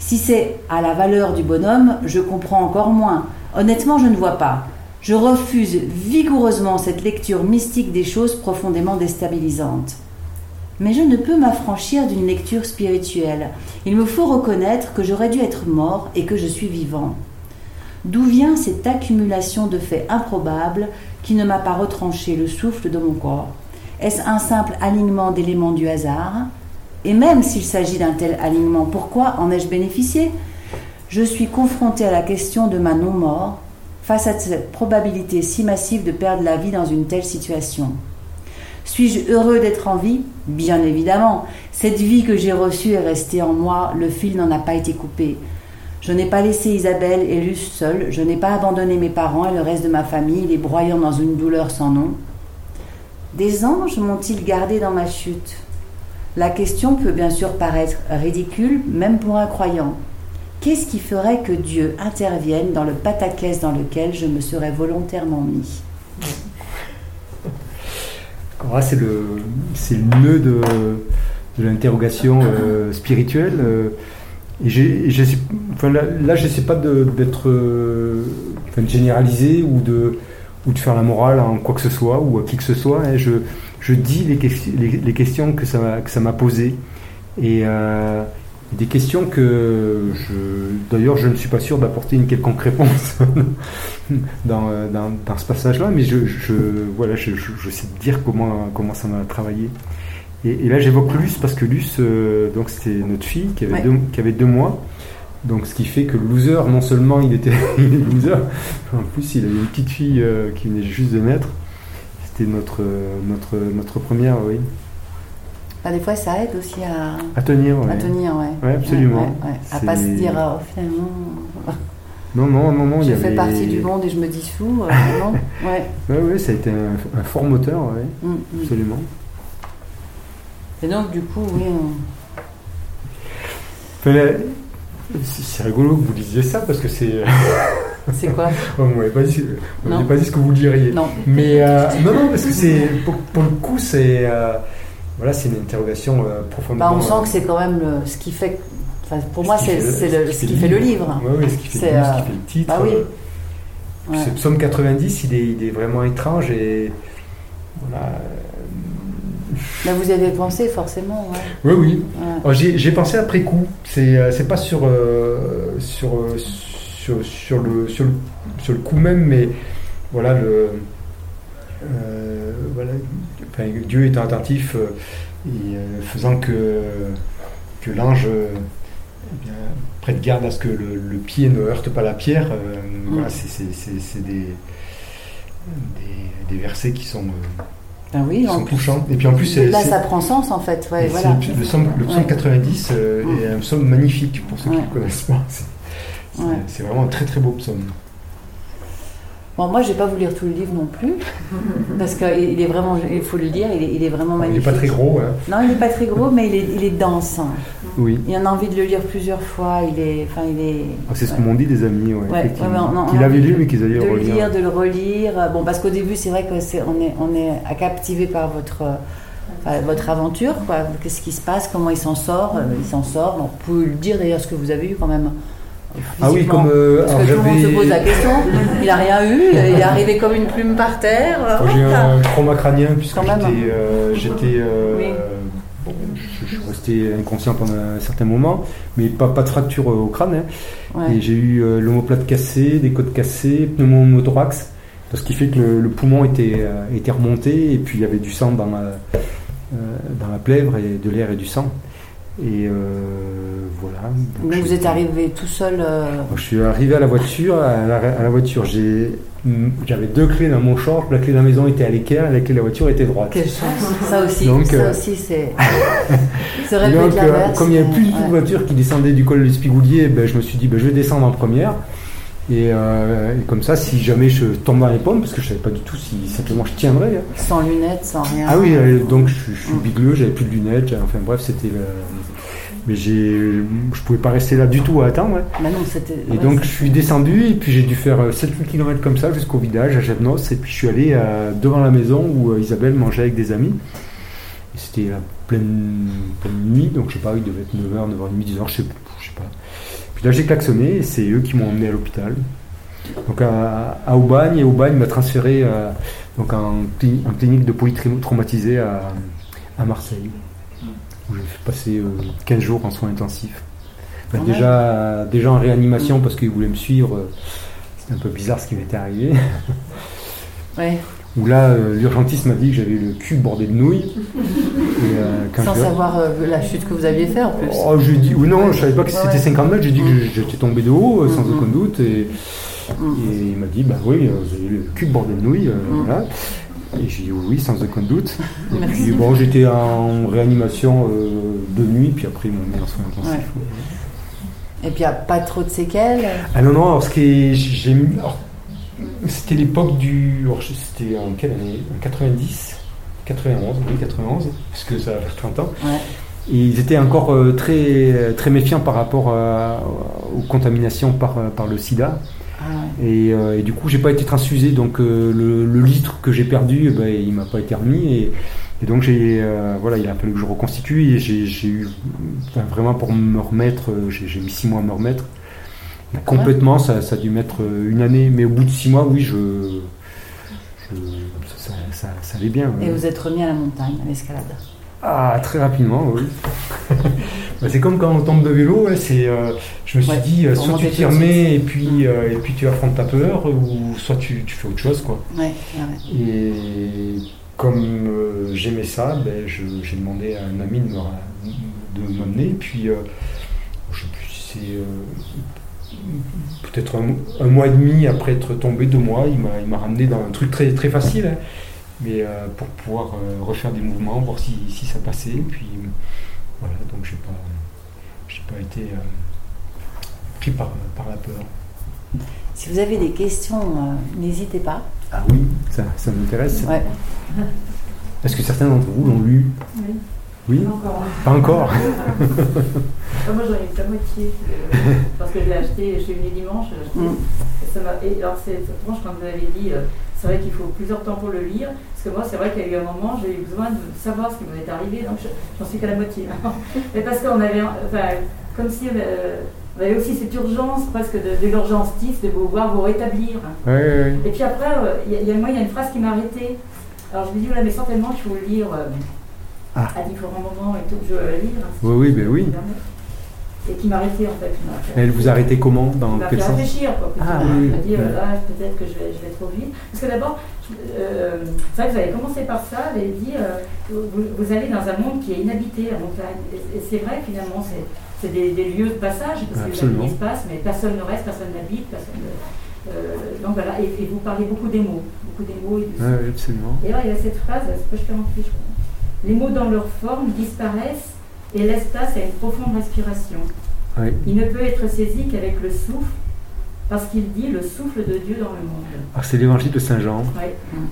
Si c'est à la valeur du bonhomme, je comprends encore moins. Honnêtement, je ne vois pas. Je refuse vigoureusement cette lecture mystique des choses profondément déstabilisantes. Mais je ne peux m'affranchir d'une lecture spirituelle. Il me faut reconnaître que j'aurais dû être mort et que je suis vivant. D'où vient cette accumulation de faits improbables qui ne m'a pas retranché le souffle de mon corps? Est-ce un simple alignement d'éléments du hasard? Et même s'il s'agit d'un tel alignement, pourquoi en ai-je bénéficié? Je suis confronté à la question de ma non-mort face à cette probabilité si massive de perdre la vie dans une telle situation. Suis-je heureux d'être en vie? Bien évidemment. Cette vie que j'ai reçue est restée en moi, le fil n'en a pas été coupé. Je n'ai pas laissé Isabelle et Luce seuls, je n'ai pas abandonné mes parents et le reste de ma famille, les broyant dans une douleur sans nom. Des anges m'ont-ils gardé dans ma chute? La question peut bien sûr paraître ridicule, même pour un croyant. Qu'est-ce qui ferait que Dieu intervienne dans le pataquès dans lequel je me serais volontairement mis? C'est le, nœud de, l'interrogation euh, spirituelle. euh, sais- là, je n'essaie pas de- d'être euh, généraliser ou de, ou de faire la morale en quoi que ce soit ou à qui que ce soit. hein. Je, je dis les, les, les questions que ça, m'a- que ça m'a posées. Et euh, des questions que, je, d'ailleurs, je ne suis pas sûr d'apporter une quelconque réponse *laughs* dans, euh, dans, dans ce passage-là, mais je, je, voilà, je, je, je sais dire comment, comment ça m'a travaillé. Et, et là, j'évoque Luce parce que Luce, euh, donc c'était notre fille qui avait, Ouais. deux, qui avait deux mois. Donc, ce qui fait que le loser, non seulement il était *laughs* il loser, en plus il avait une petite fille euh, qui venait juste de naître. C'était notre, euh, notre, notre première, oui. Bah, Des fois, ça aide aussi à, À tenir, oui. à tenir, ouais. Ouais, absolument. Ouais, ouais, ouais. À pas se dire, oh, finalement, Non, non, non, non. *laughs* il y je fais avait- partie du monde et je me dissous. euh, *laughs* non ouais. Ouais, ouais, ça a été un, un fort moteur, ouais, Mm, mm. absolument. Et donc, du coup, oui, on- c'est rigolo que vous disiez ça parce que c'est. *laughs* c'est quoi *laughs* vous m'avez pas, pas dit ce que vous diriez. Non. Mais euh, non, non, parce que c'est pour, pour le coup, c'est euh, voilà, c'est une interrogation euh, profondément. Bah, on sent que c'est quand même le- ce qui fait. Pour moi, Ce c'est ce qui fait le livre. Oui, oui, ce qui fait, le livre, ce euh, qui fait le titre. Bah oui. euh, Ouais. Ce psaume 90, il est, il est vraiment étrange et voilà. Là, vous avez pensé forcément. Ouais. Oui, oui. Ouais. J'ai pensé après coup. C'est euh, pas sur, euh, sur, euh, sur, sur, le, sur, le, sur le coup même, mais voilà, le, euh, voilà enfin, Dieu étant attentif euh, et faisant que, que l'ange eh bien, prête garde à ce que le, le pied ne heurte pas la pierre. voilà, c'est- c'est des, des, des versets qui sont, Ah oui, en sont plus. touchants. Et puis en plus. Là, ça prend sens en fait. Ouais, voilà. le, psaume, le psaume Ouais. 90 euh, Mm. est un psaume magnifique pour ceux qui ne le connaissent pas. C'est c'est- Ouais. c'est vraiment un très très beau psaume. Bon, moi, j'ai pas voulu lire tout le livre non plus, *laughs* parce qu'il est vraiment, il faut le lire, il est, il est vraiment Il n'est magnifique. pas très gros. Hein. Non, il n'est pas très gros, mais il est, il est dense. hein. Oui. Il y en a envie de le lire plusieurs fois. Il est, enfin, il est. Ah, C'est ce ouais. que m'ont dit des amis, ouais, Ouais, on- on Qu'ils a l'avaient envie lu de- mais qu'ils allaient de le le relire. lire, de le relire. Bon, parce qu'au début, c'est vrai que c'est, on est, on est captivé par votre, enfin, votre aventure, quoi. Qu'est-ce qui se passe, comment il s'en sort, euh, il s'en sort. Bon, vous pouvez le dire d'ailleurs ce que vous avez eu quand même. Ah oui, comme. euh, Parce que tout le monde se pose la question. Il a rien eu, il est arrivé comme une plume par terre. J'ai eu un trauma crânien puisque j'étais. euh, j'étais, euh, Oui. bon, je, je suis resté inconscient pendant un certain moment, mais pas, pas de fracture euh, au crâne. hein. Ouais. Et j'ai eu euh, l'omoplate cassée, des côtes cassées, pneumothorax, ce qui fait que le, le poumon était, euh, était remonté et puis il y avait du sang dans la, dans la plèvre et de l'air et du sang. Et euh, voilà. Donc, vous êtes arrivé tout seul. euh, Je suis arrivé à la voiture. À la, à la voiture, j'ai, j'avais deux clés dans mon short. La clé de la maison était à l'équerre et la clé de la voiture était droite. Quelle chance. Ça aussi, Donc, ça euh, aussi c'est. *laughs* Donc, comme il n'y avait plus du tout de voiture qui descendait du col des Spigouliers, ben, je me suis dit ben, je vais descendre en première. Et, euh, et comme ça, si jamais je tombe dans les pommes, parce que je savais pas du tout si simplement je tiendrais. hein. Sans lunettes, sans rien. Ah oui, euh, donc je, suis- je suis Mm. bigleux, j'avais plus de lunettes, j'avais- enfin bref, c'était. le- Mais j'ai, je pouvais pas rester là du tout à attendre. hein. Bah non, c'était. Et ouais, donc je suis descendu et puis j'ai dû faire 7-8 km comme ça jusqu'au village à Jadnos et puis je suis allé euh, devant la maison où euh, Isabelle mangeait avec des amis. Et C'était la pleine, pleine nuit, donc je sais pas, il devait être 9h, 9h30, 10h, je sais, je sais pas. Puis là j'ai klaxonné et c'est eux qui m'ont emmené à l'hôpital. Donc à, à Aubagne et Aubagne m'a transféré euh, donc en, cli- en clinique de polytraumatisé à, à Marseille où j'ai passé euh, 15 jours en soins intensifs. Même. déjà, déjà en réanimation parce qu'ils voulaient me suivre, euh, c'était un peu bizarre ce qui m'était arrivé. Ouais. Où là, euh, l'urgentiste m'a dit que j'avais le cul bordé de nouilles. Euh, Sans savoir euh, la chute que vous aviez fait en plus. Oh, je dit, oui, non, je savais pas que c'était ouais. 50 mètres, j'ai dit Mm. que j'étais tombé de haut, euh, sans Mm, aucun mm. doute, et, Mm. et il m'a dit, bah oui, vous avez le cul bordé de nouilles, Mm. voilà. Et j'ai dit oui, sans aucun doute. *laughs* Et Merci. puis bon, j'étais en réanimation euh, de nuit, puis après ils m'ont mis en soins intensifs. Et puis il n'y a pas trop de séquelles? Ah non, non, alors ce qui est. J'ai mis. C'était l'époque du. C'était en quelle année? En 90 91, oui, 91, puisque ça va faire 30 ans. Ouais. Ils étaient encore euh, très, très méfiants par rapport à- aux contaminations par, euh, par le sida. Ah ouais. Et, euh, et du coup, j'ai pas été transfusé, donc euh, le, le litre que j'ai perdu, ben, il m'a pas été remis. Et, et donc, j'ai, euh, voilà, il a fallu que je reconstitue. Et j'ai, eu, enfin, vraiment pour me remettre, euh, j'ai, mis six mois à me remettre. Et complètement, ça, ça a dû mettre euh, une année, mais au bout de six mois, oui, je, ça- ça allait bien. Et ouais. vous êtes remis à la montagne, à l'escalade. Ah, très rapidement, oui. *laughs* Bah, c'est comme quand on tombe de vélo, ouais, c'est, euh, je me suis Ouais, dit, euh, soit tu t'y remets et puis, euh, et puis tu affrontes ta peur, ou soit tu, tu fais autre chose, quoi. Et comme j'aimais ça, ben, j'ai demandé à un ami de me ra- de m'amener, puis je sais plus si c'est peut-être un, un mois et demi après être tombé, deux mois, il m'a, il m'a ramené dans un truc très, très facile, hein, mais euh, pour pouvoir euh, refaire des mouvements, voir si, si ça passait, puis voilà, donc j'ai pas, j'ai pas été euh, pris par, par la peur. Si vous avez des questions, euh, n'hésitez pas. Ah oui, ça, ça m'intéresse. Ouais. *laughs* Est-ce que certains d'entre vous l'ont lu? Oui. Oui? Encore. Pas encore Ah, *laughs* moi j'en ai eu la moitié. euh, parce que je l'ai acheté, je suis venue dimanche. j'ai acheté. Mm. Et, ça m'a- et alors c'est franche quand vous avez dit, euh, c'est vrai qu'il faut plusieurs temps pour le lire. Parce que moi c'est vrai qu'il y a eu un moment, j'ai eu besoin de savoir ce qui m'est arrivé, donc je- j'en suis qu'à la moitié. *laughs* Mais parce qu'on avait, enfin, comme si euh, on avait aussi cette urgence presque de, de l'urgentisme de pouvoir vous rétablir. Oui, oui, Et puis après, euh, il y a- il y a, moi, il y a une phrase qui m'a arrêtée. Alors je me dis, voilà, mais certainement, il faut le lire euh, Ah. à différents moments et tout. Je vais le lire. hein, si Oui, oui, ben je oui. Et qui m'a arrêté en fait. Elle vous arrêtez comment Dans quel fait sens réfléchir. Quoi. Ah, oui, me dis, oui. là, peut-être que je vais, je vais trop vite. Parce que d'abord, euh, c'est vrai que vous avez commencé par ça, vous avez dit, euh, vous, vous allez dans un monde qui est inhabité, la montagne. Et, et c'est vrai, finalement, c'est, des, des lieux de passage, parce Absolument. un espace, mais personne ne reste, personne n'habite, personne ne- euh, donc voilà, et, et vous parlez beaucoup des mots, beaucoup des mots et du Oui, absolument. et alors, il y a cette phrase, c'est pas je crois. Les mots dans leur forme disparaissent et laissent place à une profonde respiration. Oui. Il ne peut être saisi qu'avec le souffle, parce qu'il dit le souffle de Dieu dans le monde. Alors, Ah, c'est l'évangile de Saint Jean.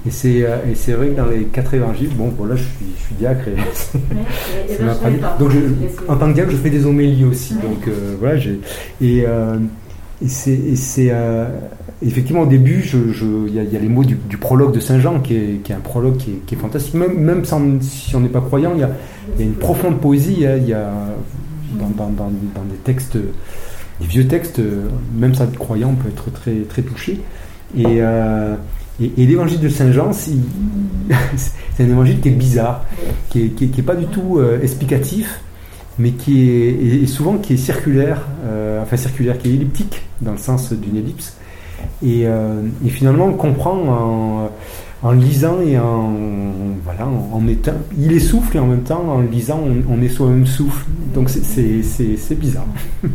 Et c'est, euh, et c'est vrai que dans les quatre évangiles, bon, bon là je suis, je suis diacre et *laughs* ben, m'a je pas. Donc, je- en tant que diacre, je fais des homélies aussi. Donc euh, voilà, j'ai. Et, euh, et c'est, euh, effectivement au début, il y, a, les mots du, prologue de Saint Jean, qui est, un prologue qui est, fantastique. Même, si on n'est pas croyant, il y a, une profonde poésie. hein. Dans, des textes, des vieux textes, même sans être croyant, on peut être très, touché. Et, euh, et, l'évangile de Saint Jean, *laughs* c'est un évangile qui est bizarre, qui est, qui est, qui est pas du tout euh, explicatif, mais qui est souvent qui est circulaire, euh, enfin circulaire, qui est elliptique dans le sens d'une ellipse. Et, euh, finalement, on comprend en, lisant et en voilà, en, en mettant, il essouffle et en même temps, en lisant, on, est soi-même souffle. Donc c'est- bizarre. *laughs*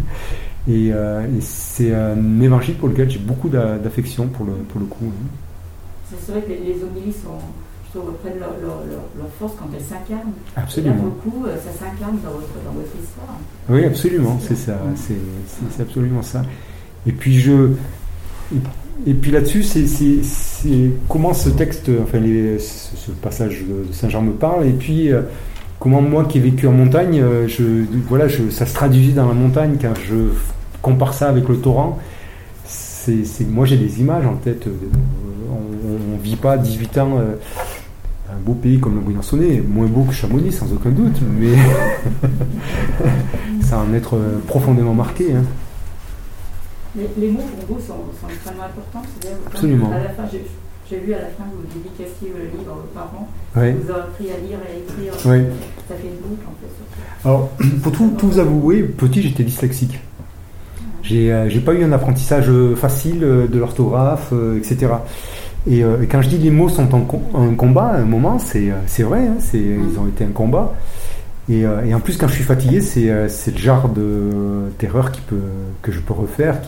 Et, euh, et c'est un évangile pour lequel j'ai beaucoup d'a- d'affection pour le, pour le coup. C'est c'est vrai que les homélies sont, je trouve, prennent leur, leur, leur, leur force quand elles s'incarnent. Absolument. pour le coup, euh, ça s'incarne dans votre, dans votre histoire. Oui, absolument, c'est ça, c'est absolument ça. Et puis je, et, puis là-dessus, c'est comment ce texte, enfin les- ce, passage de Saint Jean me parle, et puis euh, comment moi qui ai vécu en montagne, euh, je, voilà, je, ça se traduit dans la montagne quand je compare ça avec le torrent. C'est, moi j'ai des images en tête. on, ne vit pas 18 ans. euh, un beau pays comme le Briançonnais, moins beau que Chamonix sans aucun doute, mais *laughs* ça en être euh, profondément marqué. hein. Les, les mots pour vous sont, sont extrêmement importants. Absolument. À la fin, j'ai lu à la fin que vous dédicaciez le livre aux parents. Vous avez appris à lire et à écrire. Ouais. Ça fait une boucle en fait. Alors, *clears throat* pour tout, tout vous avouer, petit, j'étais dyslexique. J'ai euh, j'ai pas eu un apprentissage euh, facile euh, de l'orthographe, euh, etc. Et, euh, et quand je dis les mots sont un combat, à un moment, c'est euh, vrai, hein, ils ont été un combat. Et, euh, et en plus, quand je suis fatigué, c'est le genre de terreur que je peux refaire,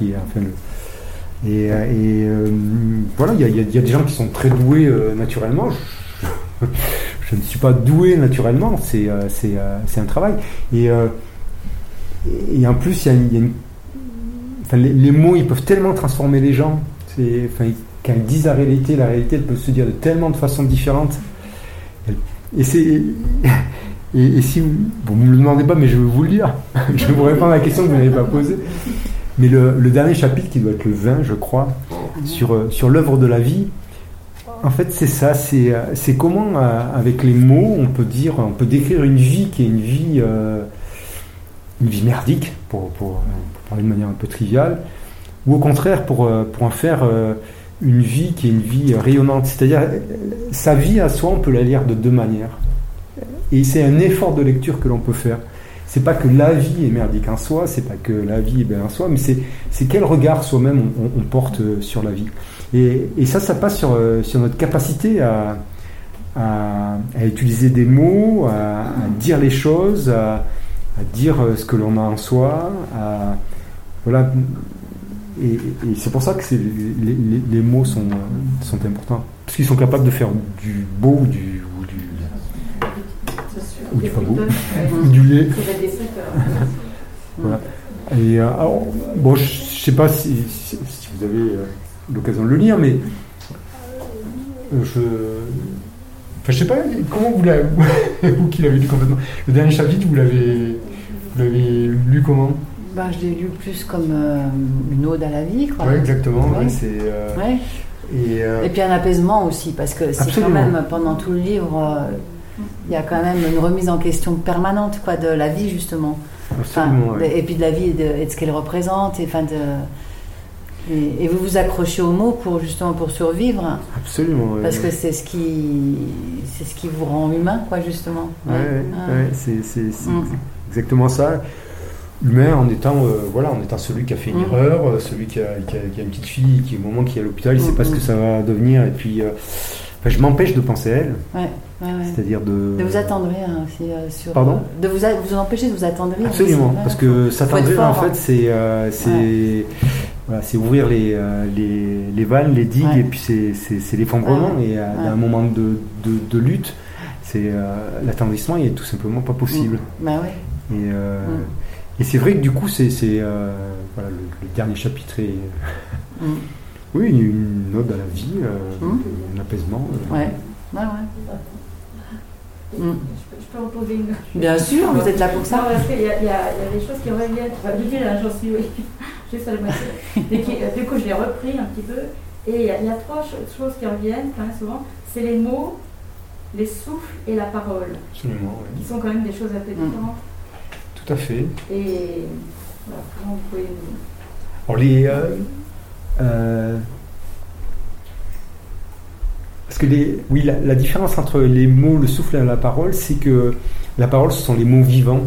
et, voilà, il y a, des gens qui sont très doués naturellement. Je ne suis pas doué naturellement, c'est un travail. Et, en plus, les, mots, ils peuvent tellement transformer les gens. Ils disent la réalité, la réalité, elle peut se dire de tellement de façons différentes. *laughs* Et si vous, vous me le demandez pas, mais je vais vous le dire. *laughs* je vais vous répondre à la question que vous n'avez pas posée. Mais le, dernier chapitre, qui doit être le 20, je crois, sur, euh, sur l'œuvre de la vie, en fait, c'est ça. C'est euh, comment, euh, avec les mots, on peut dire, on peut décrire une vie qui est une vie, une vie merdique, pour, pour, parler de manière un peu triviale, ou au contraire, pour, en faire une vie qui est une vie rayonnante. C'est-à-dire, sa vie à soi, on peut la lire de deux manières. Et c'est un effort de lecture que l'on peut faire. C'est pas que la vie est merdique en soi, c'est pas que la vie est belle en soi, mais c'est quel regard soi-même on, porte euh, sur la vie. Et, et ça, ça passe sur, euh, sur notre capacité à, à, utiliser des mots, à, à dire les choses, à, à dire euh, ce que l'on a en soi. À, voilà. Et, et c'est pour ça que les, les- les mots sont, euh, sont importants. Parce qu'ils sont capables de faire du beau ou du, ou du, Ou du pas beau. ou du laid. C'est la destructeur. *laughs* Voilà. Et euh, alors, bon, je je sais pas si, si- si vous avez euh, l'occasion de le lire, mais euh, je. Enfin, je sais pas comment vous l'avez, *laughs* vous qui l'avez lu complètement. Le dernier chapitre, vous l'avez, vous l'avez lu comment? Ben, je l'ai lu plus comme euh, une ode à la vie. Ouais, exactement. Ouais. ouais, c'est. euh, Ouais. et, euh, Et puis un apaisement aussi, parce que c'est quand même, pendant tout le livre, euh, il y a quand même une remise en question permanente quoi, de la vie, justement. Enfin, de- et puis de la vie et de, et de ce qu'elle représente. Et, enfin, de, et, et vous vous accrochez aux mots pour justement pour survivre, Absolument. ouais. parce que c'est ce qui c'est ce qui vous rend humain, quoi, justement. Ouais, ouais, Ouais. ouais, c'est Mm. exactement ça. Humain en étant, euh, voilà, en étant celui qui a fait une Mm. erreur, euh, celui qui a, qui a- qui a une petite fille qui, au moment qui est à l'hôpital, il ne sait Mm, pas ce que mm. ça va devenir. Et puis, euh, enfin, je m'empêche de penser à elle. Ouais, ouais, ouais. C'est-à-dire de. De vous attendrir hein, euh, sur. Pardon? De vous, a- vous empêcher de vous attendrir. Absolument, parce que s'attendrir en fort, hein. fait c'est c'est voilà, c'est ouvrir les, euh, les, les vannes, les digues Ouais. et puis c'est- l'effondrement Ouais. et à Ouais. un moment de, de, de lutte, c'est euh, l'attendrissement il est tout simplement pas possible. Bah ouais. Et, euh, Mm. Et c'est vrai que du coup c'est euh, voilà, le, le dernier chapitre est Mm. *laughs* oui une ode à la vie, euh, Mm. un apaisement. euh. Ouais. Ouais, ouais. Je Mm. peux, je peux en poser une. Bien sûr, vous êtes là pour Non, ça. parce qu'il y, a- y y des choses qui reviennent. Enfin, du coup, là, j'en suis oui, *laughs* juste à la moitié. *laughs* Et qui- du coup, je l'ai repris un petit peu. Et il y, a, il y a trois cho- choses qui reviennent quand même souvent. C'est les mots, les souffles et la parole, Absolument, ouais. qui sont quand même des choses un peu Mm. différentes. Tout à fait. Et voilà, comment vous pouvez nous- Alors les euh, euh, parce que les oui la, la différence entre les mots, le souffle et la parole, c'est que la parole ce sont les mots vivants.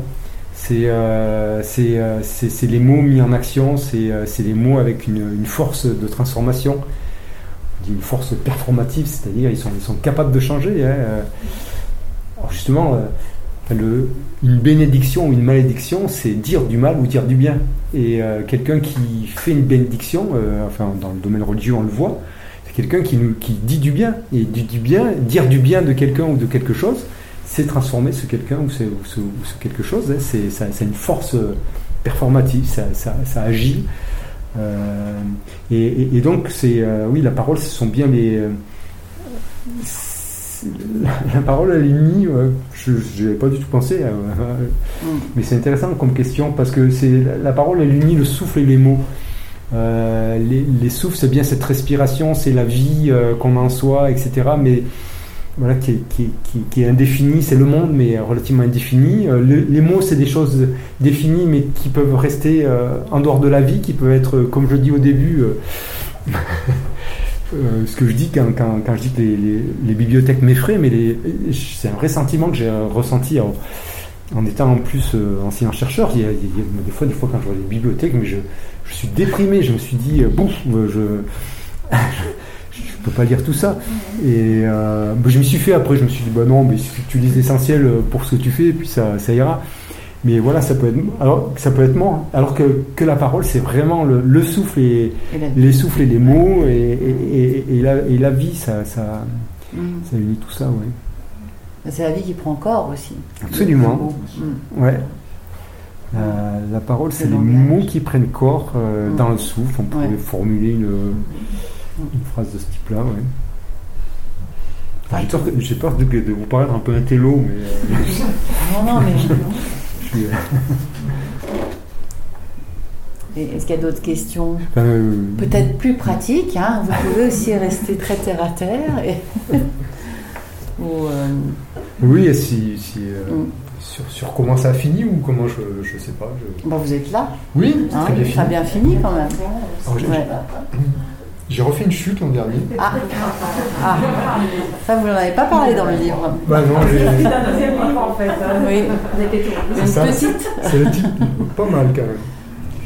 C'est euh, euh, les mots mis en action, c'est euh, les mots avec une, une force de transformation, une force performative, c'est-à-dire ils sont ils sont capables de changer. hein. Alors justement, une bénédiction ou une malédiction, c'est dire du mal ou dire du bien. Et euh, quelqu'un qui fait une bénédiction, euh, enfin dans le domaine religieux on le voit, c'est quelqu'un qui, dit du bien. Et du, bien, dire du bien de quelqu'un ou de quelque chose, c'est transformer ce quelqu'un ou ce, quelque chose. hein. C'est, ça, une force euh, performative, ça, agit. Et, donc, c'est, oui, la parole, ce sont bien les. La, parole, elle est mise, euh, je n'avais pas du tout pensé, euh, Mm. mais c'est intéressant comme question parce que c'est la, parole, elle unit le souffle et les mots. Euh, les, les souffles, c'est bien cette respiration, c'est la vie euh, qu'on a en soi, etc. Mais voilà, qui est, qui, est- qui- qui est indéfinie, c'est le monde, mais relativement indéfini. Euh, le- les mots, c'est des choses définies, mais qui peuvent rester en dehors de la vie, qui peuvent être, comme je dis au début, *laughs* euh, ce que je dis quand, quand, quand je dis que les, les- les bibliothèques m'effraient, mais c'est un vrai sentiment que j'ai ressenti en, en étant en plus euh, enseignant-chercheur. Il y, a, il y a des fois, des fois, quand je vois les bibliothèques, mais je, je suis déprimé. Je me suis dit, euh, bouf, euh, je. *laughs* Je peux pas lire tout ça. Et euh, bah, je m'y suis fait après, je me suis dit, bah non, mais tu lises l'essentiel pour ce que tu fais, et puis ça, ça ira. Mais voilà, ça peut être, alors, ça peut être mort. Alors que, que la parole, c'est vraiment le, le souffle et Et la- les souffles et les mots et, et, et- la, vie, ça, ça, Mm. ça unit tout ça, ouais. C'est la vie qui prend corps aussi. Absolument. Mm. Ouais. La, la parole, C'est les mots qui prennent corps euh, Mm. dans le souffle. On pourrait Ouais. formuler une, une phrase de ce type-là. Ouais. Enfin, j'ai peur, de, de vous paraître un peu un télo, mais euh, *laughs* Non, non, mais euh, *laughs* est-ce qu'il y a d'autres questions *laughs* enfin, euh, Peut-être plus pratiques. Hein Vous pouvez aussi rester très terre à terre. Et... *laughs* Ou, euh, Oui, et si, si, euh, Mm. Sur, sur comment ça a fini ou comment je, je sais pas. je- bah, vous êtes là. Oui, Hein très bien ça fini. a bien fini quand même. Alors, Ouais. J'ai refait une chute l'an dernier. Ah. ah, ça vous n'en avez pas parlé dans le livre. Bah non, j'ai- C'est la deuxième fois en fait. hein. Oui, Vous avez ça. petite. c'est le type pas mal quand même.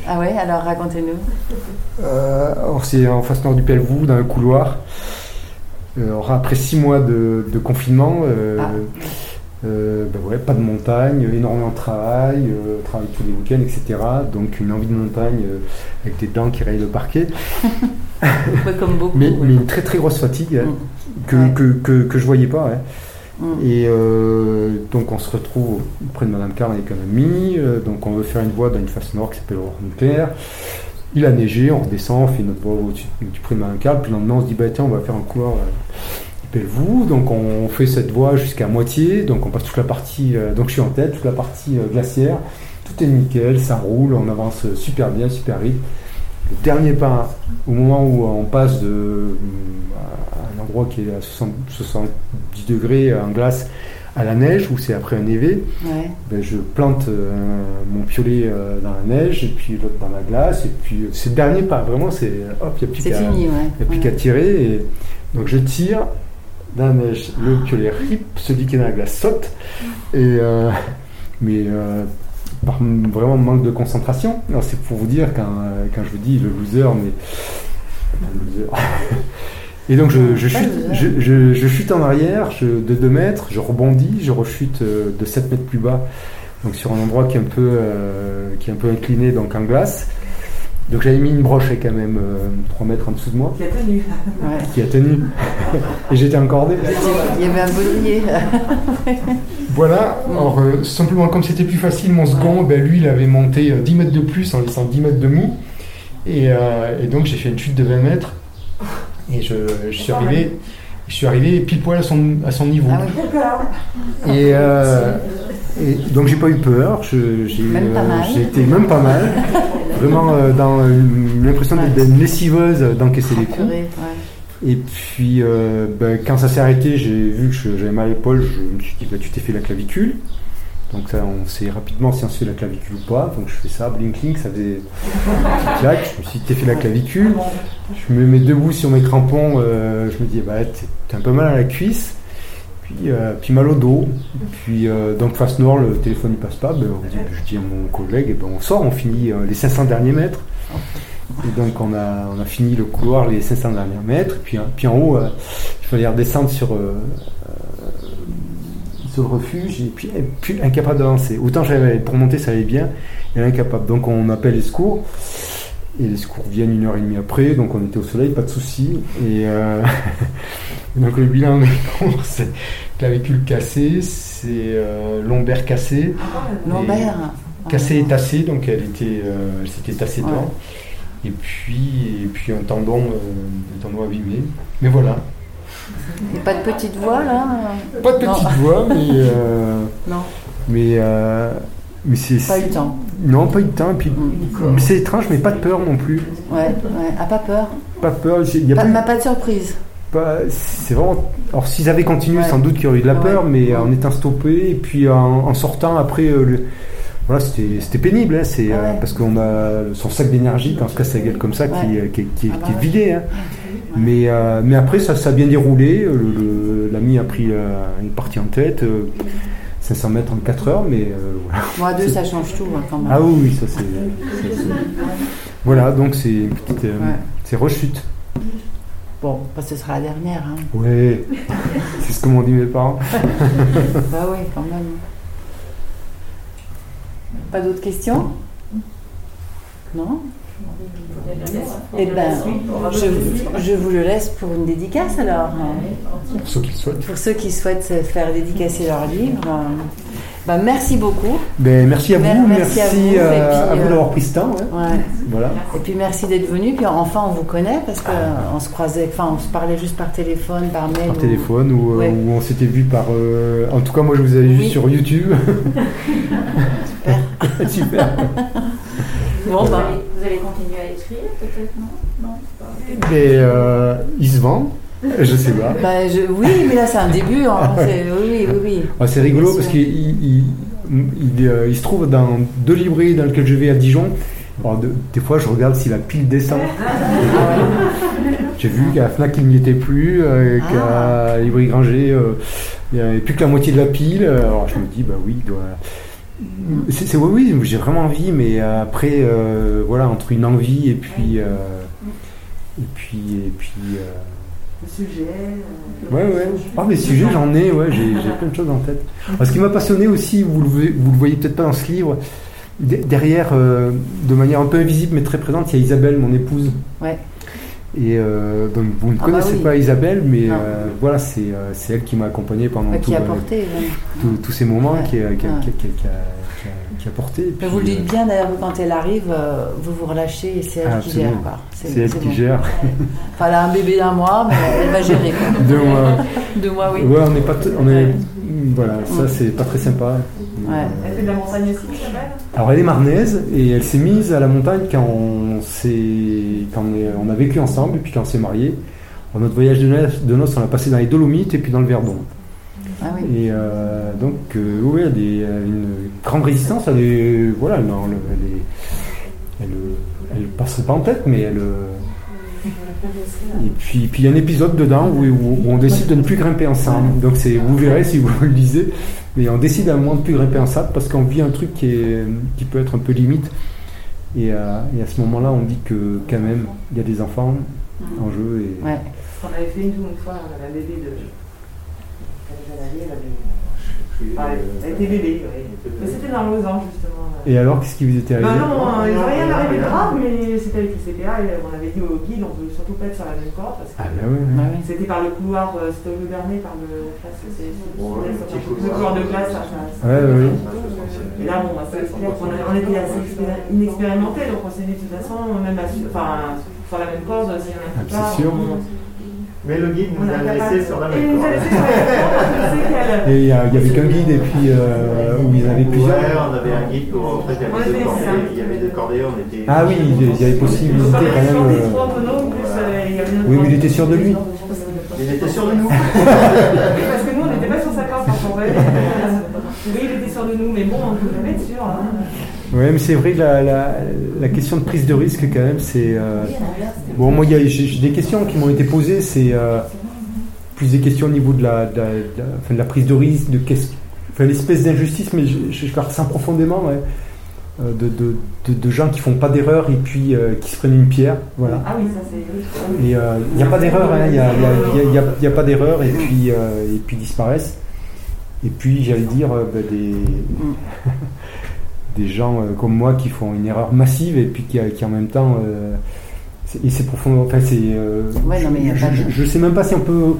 Ah ouais, alors racontez-nous. Euh, alors c'est en face nord du Pelvoux, dans un couloir. Euh, alors après six mois de, de confinement, euh, Ah. euh, ben ouais, pas de montagne, énormément de travail, euh, travail tous les week-ends, etc. Donc une envie de montagne euh, avec des dents qui rayent le parquet. *laughs* Ouais, Comme beaucoup. Mais, une très très grosse fatigue hein, Mm. que, Ouais. que, que, que je voyais pas. hein. Mm. Et euh, donc on se retrouve près de Madame Carme avec un ami. donc on veut faire une voie dans une face nord qui s'appelle Aurore Nucléaire. Il a neigé, on redescend, on fait notre voie au-dessus du près de Madame Carme. Puis le lendemain on se dit bah tiens on va faire un couloir euh, vous Donc on fait cette voie jusqu'à moitié. Donc on passe toute la partie. euh, donc je suis en tête, toute la partie euh, glaciaire. Tout est nickel, ça roule, on avance super bien, super vite. Le dernier pas, au moment où on passe de euh, un endroit qui est à 60 70 degrés en glace à la neige, où c'est après un Ouais. ben, je plante euh, mon piolet euh, dans la neige et puis l'autre dans la glace. Et puis euh, c'est le dernier pas, vraiment, c'est hop, il n'y a plus qu'à ouais. Ouais. tirer. Et, donc je tire dans la neige, le piolet rip, celui qui est dans la glace saute. Et, euh, mais euh, par vraiment manque de concentration. Alors, C'est pour vous dire quand, euh, quand je vous dis le loser, mais. Le loser. *laughs* Et donc je, je chute, je, je- je chute en arrière je- de 2 mètres, je rebondis, je rechute euh, de 7 mètres plus bas, donc sur un endroit qui est un peu, euh, qui est un peu incliné, donc en glace. Donc j'avais mis une broche quand même 3 mètres en dessous de moi, Qui a tenu. Ouais. qui a tenu. *laughs* Et j'étais encordé. Il y avait un baudrier. *laughs* Voilà, alors euh, simplement comme c'était plus facile, mon second, ben, lui il avait monté euh, 10 mètres de plus en laissant 10 mètres de mou. Et, euh, et donc j'ai fait une chute de 20 mètres. Et je, je suis arrivé. Je suis arrivé pile poil à son, à son niveau. Ah oui. Et, euh, et donc j'ai pas eu peur, euh, j'ai été même pas mal, *laughs* vraiment euh, dans euh, l'impression d'être lessiveuse d'encaisser les coups. Et puis euh, ben, quand ça s'est arrêté, j'ai vu que j'avais mal à l'épaule, je me suis dit bah, tu t'es fait la clavicule. Donc ça, on sait rapidement si on se fait la clavicule ou pas. Donc je fais ça, blink blink, ça faisait *laughs* clac. Je me suis dit t'es fait la clavicule. Je me mets debout sur mes crampons, euh, je me dis bah t'es un peu mal à la cuisse. Puis, euh, puis mal au dos. Puis euh, donc face nord, le téléphone il passe pas. Ben, je dis à mon collègue, eh ben, on sort, on finit euh, les 500 derniers mètres. Et donc on a, fini le couloir les 500 derniers mètres. Puis, hein, en haut, euh, il fallait redescendre sur, le refuge. Et puis, et puis incapable d'avancer. Autant j'avais pour monter ça allait bien, et incapable. Donc on appelle les secours. Et les secours viennent une heure et demie après, donc on était au soleil, pas de souci. Et euh, *laughs* donc le bilan des cours, c'est clavicule cassée, c'est euh, lombaire cassé, Lambert. cassée et tassée, donc elle était, euh, elle s'était tassée Ouais. dedans. Et puis, et puis un tendon, euh, un tendon abîmé. Mais voilà, Et pas de petite voix là pas de Non. petite voix, mais *laughs* Non, Mais, mais c'est. pas eu le temps. Non, pas eu de temps. Et puis, c'est étrange, mais pas de peur non plus. Ouais, ouais. Ah, pas peur. Pas peur. Il y a Pas, de surprise. pas- c'est vraiment. Alors, s'ils avaient continué, Ouais. sans doute qu'il y aurait eu de la Ouais. peur, mais Ouais. en étant stoppé, et puis en, en sortant après. euh, le- Voilà, c'était c'était pénible, hein, c'est, euh, parce qu'on a son sac d'énergie quand on se casse la gueule comme ça qui, Ouais. qui, qui- Ah bah qui est ouais. vidé. hein. Mais, euh, mais après, ça, ça a bien déroulé. L'ami a pris euh, une partie en tête, euh, 500 mètres en 4 heures, mais euh, voilà. Moi, à deux, ça change tout hein, quand même. Ah oui, oui, ça c'est. *laughs* c'est- Voilà, donc c'est une petite. euh, Ouais. C'est rechute. Bon, bah, ce sera la dernière. Hein. Ouais, c'est ce que m'ont dit mes parents. *laughs* bah oui, quand même. Pas d'autres questions? Non? Eh ben, je, je vous le laisse pour une dédicace alors. Pour ceux qui le souhaitent. Pour ceux qui souhaitent faire dédicacer leur livre. euh, bah, merci beaucoup. Ben, merci à vous, Mer- merci, merci à vous, euh, à vous euh, d'avoir pris ce temps. ouais. Ouais. Voilà. Et puis merci d'être venu. Puis enfin on vous connaît parce qu'on se croisait, enfin on se parlait juste par téléphone, par mail. Par ou- téléphone ou, euh, Ouais. ou on s'était vu par. euh, en tout cas, moi je vous avais vu sur YouTube. *laughs* *laughs* Super. Bon, Vous, bah, allez, vous allez continuer à écrire peut-être non? Non pas. Mais euh, il se vend, je sais pas. bah, je- oui, mais là c'est un début. hein. C'est- Oui, oui, oui. Ah, c'est rigolo parce qu'il il, il, euh, il se trouve dans deux librairies dans lesquelles je vais à Dijon. Alors, de- des fois, je regarde si la pile descend. *laughs* J'ai vu qu'à la Fnac, il n'y était plus, euh, Ah. qu'à la librairie Granger, euh, il n'y avait plus que la moitié de la pile. Alors, je me dis, bah oui, il doit. C'est, oui, oui, j'ai vraiment envie, mais après, euh, voilà, entre une envie et puis. euh, et puis. Et puis euh, Le sujet. euh, Ouais, ouais. Ah, des sujets, j'en ai, ouais, j'ai, j'ai plein de choses en tête. Alors, ce qui m'a passionné aussi, vous le, vous le voyez peut-être pas dans ce livre, de- derrière, euh, de manière un peu invisible mais très présente, il y a Isabelle, mon épouse. Ouais. Et euh, donc, vous ne Ah bah connaissez oui. pas Isabelle, mais euh, voilà, c'est, euh, c'est elle qui m'a accompagné pendant Bah, tout, qui a euh, porté. ouais. tout- tous ces moments, Ouais. qui, qui a- qui a- porté. Puis, vous le dites euh, bien d'ailleurs, quand elle arrive, euh, vous vous relâcez et c'est elle Ah, qui gère. c'est elle qui bon. gère. Enfin, elle a un bébé d'un mois, mais elle va gérer. quoi. *laughs* Deux mois. Deux mois, oui. Ouais, on n'est pas. On est, Ouais. Voilà, ça c'est pas très sympa. Ouais. Elle fait de la montagne aussi, Isabelle? Alors elle est marnaise et elle s'est mise à la montagne quand on, s'est- quand on, est- a vécu ensemble et puis quand on s'est mariés. Notre voyage de noces, de noces, on l'a passé dans les Dolomites et puis dans le Verdon. Ah oui. Et euh, donc euh, oui, est- elle a une grande résistance. Elle est, voilà, non, elle, elle est, elle, elle passerait pas en tête, mais elle. euh, Et puis, puis il y a un épisode dedans où, où- où on décide de ne plus grimper ensemble. Donc c'est, vous verrez si vous *laughs* le lisez, mais on décide à un moment de ne plus grimper ensemble parce qu'on vit un truc qui, est, qui peut être un peu limite. Et, et à ce moment-là, on dit que quand même, il y a des enfants en jeu. Et, Ouais. On avait fait une fois, on avait un bébé de. Elle avait Ah, Elle était bébé, oui. Mais c'était dans Lausanne, justement. et alors, qu'est-ce qui vous était arrivé Ben non, il n'y a rien arrivé de grave, mais c'était avec l'ICPA et on avait dit au guide on veut surtout pas être sur la même corde parce que Ah bah Bah oui. c'était par le couloir, euh, c'était au Bernet, par le la classe, le couloir. de classe. ça, Ouais. Et là, bon, bah, c'est clair qu'on a- on était assez expéri- inexpérimentés, donc on s'est dit de toute façon, même à, enfin, sur la même corde, s'il y en a Ah, qui c'est part, sûr. on- Mais le guide nous a a laissé sur la même corde. Et il y, a- il y avait qu'un guide et puis euh, où il y en avait plusieurs. Ouais, on avait un guide pour. En fait, il y avait deux cordées, il y avait deux cordées, on était. Ah oui, il y avait possibilité quand même. euh, euh, Oui, mais il était sûr de lui. Il était sûr de nous. Oui, parce que nous, on n'était pas sur sa corde quand on. Oui, il était sûr de nous, mais bon, on ne pouvait jamais être sûr. hein. Ouais, mais c'est vrai que la, la, la question de prise de risque, quand même, c'est. euh, Bon, moi, il y a- j'ai j'ai des questions qui m'ont été posées, c'est euh, plus des questions au niveau de la, de la, de la- enfin, de la prise de risque, de qu'est-ce- enfin, l'espèce d'injustice, mais je, je, je la ressens profondément, ouais, euh, de, de, de, de gens qui font pas d'erreur et puis euh, qui se prennent une pierre, voilà. Ah oui, ça c'est. Et euh, il n'y a pas d'erreur, hein, il n'y a, y a- il y a- il y a- il y a pas d'erreur et puis, euh, et puis disparaissent. Et puis, j'allais dire, euh, ben, des, des gens euh, comme moi qui font une erreur massive et puis qui, qui en même temps. euh, et c'est profond. Enfin, c'est. euh, Ouais, non, mais il y a je, pas de- je- je sais même pas si on peut.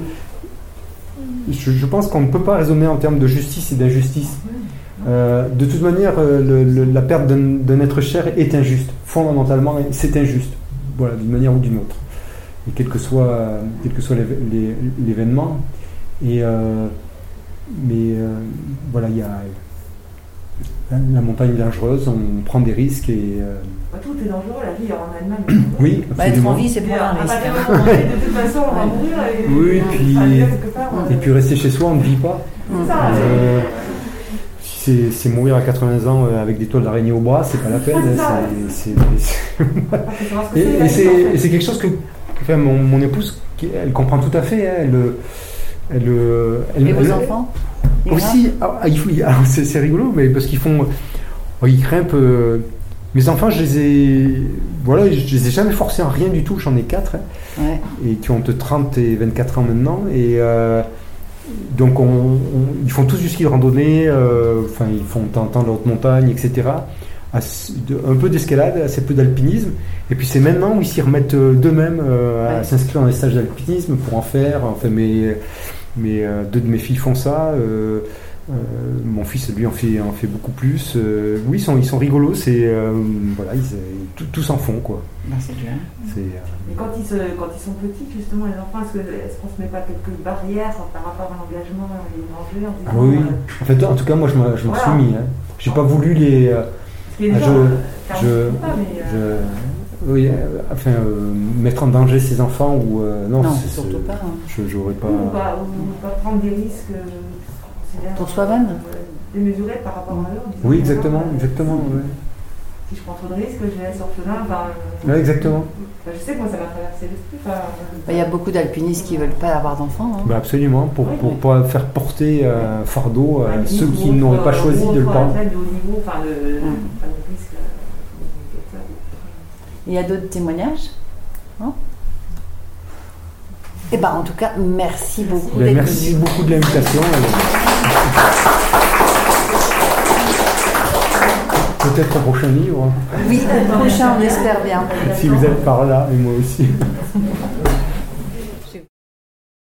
Je, je pense qu'on ne peut pas raisonner en termes de justice et d'injustice. Euh, de toute manière, euh, le- le- la perte d'un être cher est injuste. Fondamentalement, c'est injuste. Voilà, d'une manière ou d'une autre. Et quel que soit, quel que soit l'événement. Et euh, mais euh, voilà, il y a la montagne est dangereuse, on prend des risques et euh, Bah, Tout est dangereux, la vie en Allemagne. oui, Bah, être en vie, c'est Et pas un risque. partir hein. de toute façon, on va mourir. Et, Oui, puis- déjà, quelque part, on- Et puis rester chez soi, on ne vit pas. C'est ça, Euh, si c'est- c'est mourir à 80 ans euh, avec des toiles d'araignée au bras, c'est pas la peine. Et, c'est, et et quelque chose que enfin, mon, mon épouse, qui- elle comprend tout à fait. hein, elle, elle, elle- Et vos elle- enfants Aussi, ah, ah, alors, *laughs* c'est rigolo, mais parce qu'ils font, oh, ils grimpent. euh, mes enfants, je les ai, voilà, je les ai jamais forcés en rien du tout. J'en ai quatre hein, Ouais. et qui ont entre 30 et 24 ans maintenant. Et euh, donc, on- on- ils font tous du ski de randonnée. euh, Enfin, ils font de temps en temps de montagne, etc. un peu d'escalade, assez peu d'alpinisme. Et puis c'est maintenant où ils s'y remettent euh, d'eux-mêmes euh, à Ouais. s'inscrire dans les stages d'alpinisme pour en faire. Enfin, mes, mes, euh, deux de mes filles font ça. euh, euh, mon fils, lui, en fait, en fait beaucoup plus. Euh, oui, ils sont, ils sont rigolos. C'est euh, voilà, ils, tout- tous en font quoi. Ben, c'est bien. Euh, Et quand ils, se, quand ils sont petits, justement, les enfants, est-ce qu'on se met pas quelques barrières par rapport à l'engagement et l'enjeu en disant, ah oui, euh, En fait, en tout cas, moi, je m'en je m'en Voilà. suis mis. Hein. J'ai pas voulu les. Parce qu'il y a des Ah, gens, je- pas, mais, euh, Je, oui, euh, enfin, euh, mettre en danger ses enfants ou euh, non, Non, c'est- surtout pas. hein. Je j'aurais pas. ou, pas, ou pas prendre des risques Pour soi-même démesurés par rapport à disant, Oui, exactement, exactement. Si je prends trop de risques, je laisse orphelin. Enfin, euh, Ouais, exactement. je sais que moi, ça m'a traversé l'esprit. enfin, Ben, Il y a beaucoup d'alpinistes qui veulent pas avoir d'enfants. hein. Bah, absolument, pour, Oui, pour mais- pas faire porter un fardeau à ceux qui n'auraient pas euh, choisi de le prendre. Mm. euh. Il y a d'autres témoignages Non? Eh ben, en tout cas, merci beaucoup Ben, d'être merci beaucoup de l'invitation. Peut-être un prochain livre, Oui, le prochain, on espère bien. si vous êtes par là, et moi aussi. *laughs*